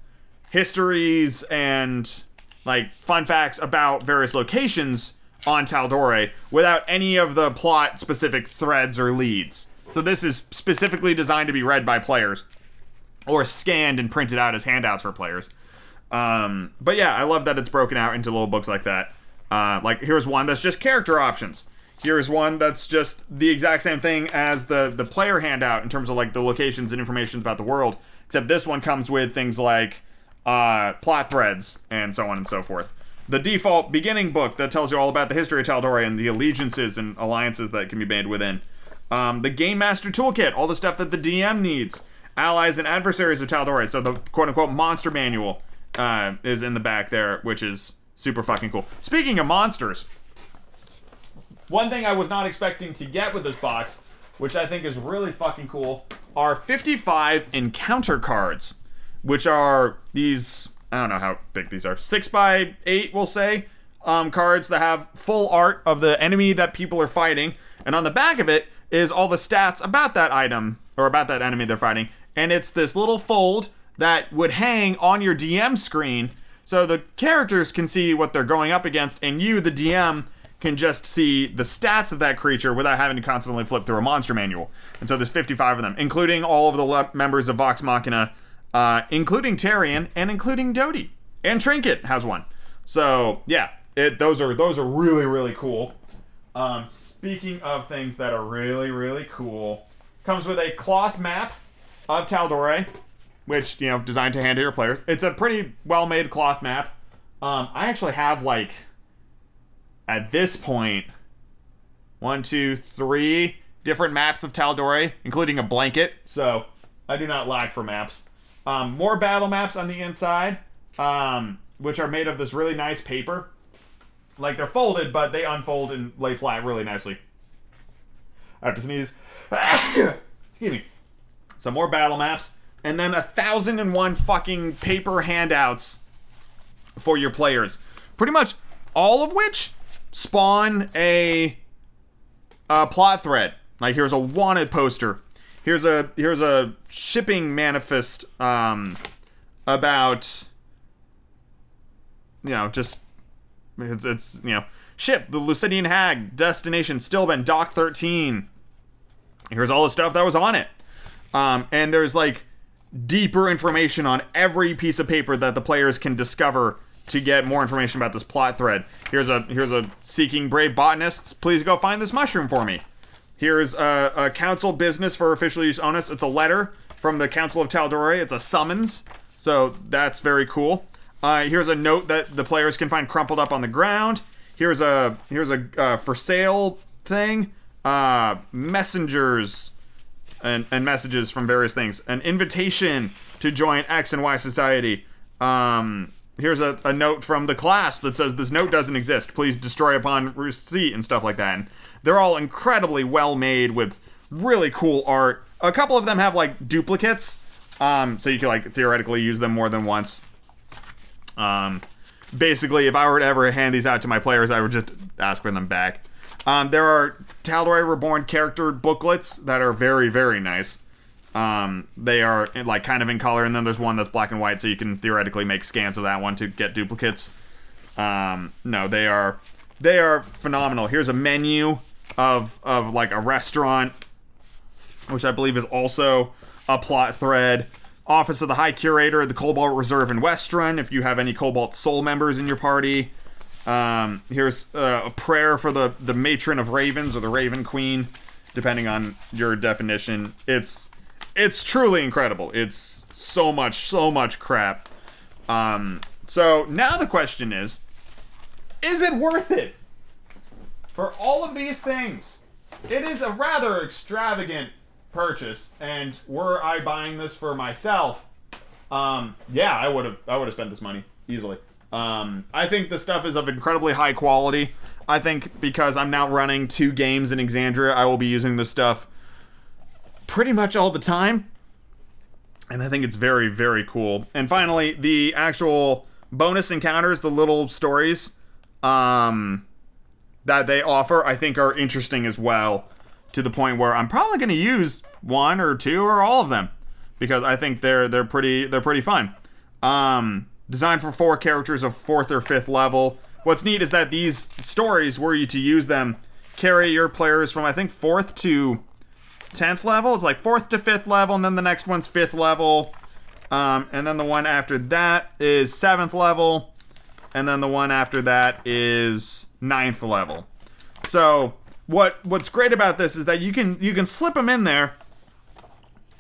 histories and like fun facts about various locations on Tal'Dorei without any of the plot specific threads or leads. So this is specifically designed to be read by players or scanned and printed out as handouts for players. Um, but yeah, I love that it's broken out into little books like that. Uh, like here's one that's just character options. Here's one that's just the exact same thing as the the player handout in terms of like the locations and information about the world. Except this one comes with things like uh, plot threads and so on and so forth. The default beginning book that tells you all about the history of Tal'Dorei and the allegiances and alliances that can be made within. Um, the Game Master Toolkit, all the stuff that the DM needs allies and adversaries of Tal'Dorei. So the quote unquote monster manual uh, is in the back there, which is super fucking cool. Speaking of monsters, one thing I was not expecting to get with this box, which I think is really fucking cool, are 55 encounter cards, which are these I don't know how big these are. Six by eight, we'll say, um, cards that have full art of the enemy that people are fighting, and on the back of it is all the stats about that item or about that enemy they're fighting. And it's this little fold that would hang on your DM screen, so the characters can see what they're going up against, and you, the DM, can just see the stats of that creature without having to constantly flip through a monster manual. And so there's 55 of them, including all of the le- members of Vox Machina, uh, including Taryon and including Doty. And Trinket has one. So yeah, it those are those are really really cool. Um, speaking of things that are really really cool, comes with a cloth map of Tal'Dorei, which you know designed to hand to your players. It's a pretty well made cloth map. Um, I actually have like at this point, one, two, three different maps of Tal'Dorei, including a blanket. So I do not lack for maps. Um, more battle maps on the inside, um, which are made of this really nice paper. Like they're folded, but they unfold and lay flat really nicely. I have to sneeze. Excuse me. Some more battle maps, and then a thousand and one fucking paper handouts for your players. Pretty much all of which spawn a, a plot thread. Like here's a wanted poster. Here's a here's a shipping manifest um, about you know just it's, it's you know ship the Lucidian Hag destination Stilben Dock 13. Here's all the stuff that was on it. Um, and there's like deeper information on every piece of paper that the players can discover to get more information about this plot thread. Here's a here's a seeking brave botanists. Please go find this mushroom for me. Here's a, a council business for official use onus. It's a letter from the Council of Tal'Dorei. It's a summons, so that's very cool. Uh, here's a note that the players can find crumpled up on the ground. Here's a here's a uh, for sale thing. Uh, messengers and, and messages from various things. An invitation to join X and Y Society. Um, here's a, a note from the class that says this note doesn't exist. Please destroy upon receipt and stuff like that. And they're all incredibly well made with really cool art. A couple of them have like duplicates, um, so you can like theoretically use them more than once. Um, basically, if I were to ever hand these out to my players, I would just ask for them back. Um, there are Tal'Dorei Reborn character booklets that are very, very nice. Um, they are like kind of in color, and then there's one that's black and white, so you can theoretically make scans of that one to get duplicates. Um, no, they are they are phenomenal. Here's a menu of of like a restaurant, which I believe is also a plot thread. Office of the High Curator, the Cobalt Reserve in Westruun. If you have any Cobalt Soul members in your party, um, here's uh, a prayer for the the Matron of Ravens or the Raven Queen, depending on your definition. It's it's truly incredible. It's so much, so much crap. Um, so now the question is, is it worth it for all of these things? It is a rather extravagant purchase, and were I buying this for myself, um, yeah, I would have, I would have spent this money easily. Um, I think the stuff is of incredibly high quality. I think because I'm now running two games in Exandria, I will be using this stuff pretty much all the time. And I think it's very, very cool. And finally, the actual bonus encounters, the little stories um, that they offer, I think are interesting as well. To the point where I'm probably going to use one or two or all of them because I think they're they're pretty they're pretty fun. Um, designed for four characters of fourth or fifth level. What's neat is that these stories, were you to use them, carry your players from I think fourth to 10th level. It's like 4th to 5th level, and then the next one's 5th level. Um, and then the one after that is 7th level. And then the one after that is ninth level. So what what's great about this is that you can you can slip them in there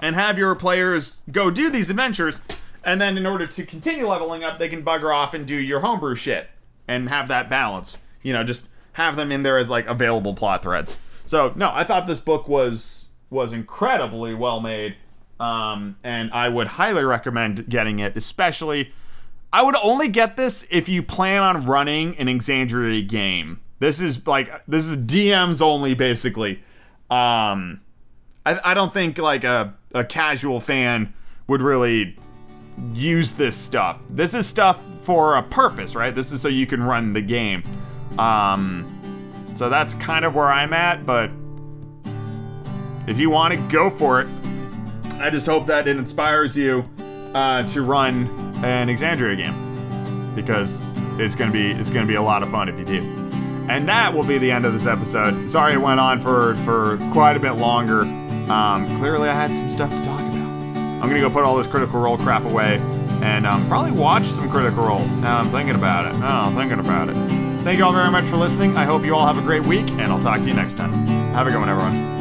and have your players go do these adventures and then in order to continue leveling up they can bugger off and do your homebrew shit and have that balance you know just have them in there as like available plot threads so no i thought this book was was incredibly well made, um, and I would highly recommend getting it. Especially, I would only get this if you plan on running an Exandria game. This is like this is DMs only, basically. Um, I, I don't think like a, a casual fan would really use this stuff. This is stuff for a purpose, right? This is so you can run the game. Um, so that's kind of where I'm at, but if you want to go for it, I just hope that it inspires you uh, to run an Exandria game because it's gonna be it's gonna be a lot of fun if you do. And that will be the end of this episode. Sorry it went on for for quite a bit longer. Um, clearly, I had some stuff to talk about. I'm gonna go put all this Critical Role crap away and um, probably watch some Critical Role. Now I'm thinking about it. Now I'm thinking about it. Thank you all very much for listening. I hope you all have a great week, and I'll talk to you next time. Have a good one, everyone.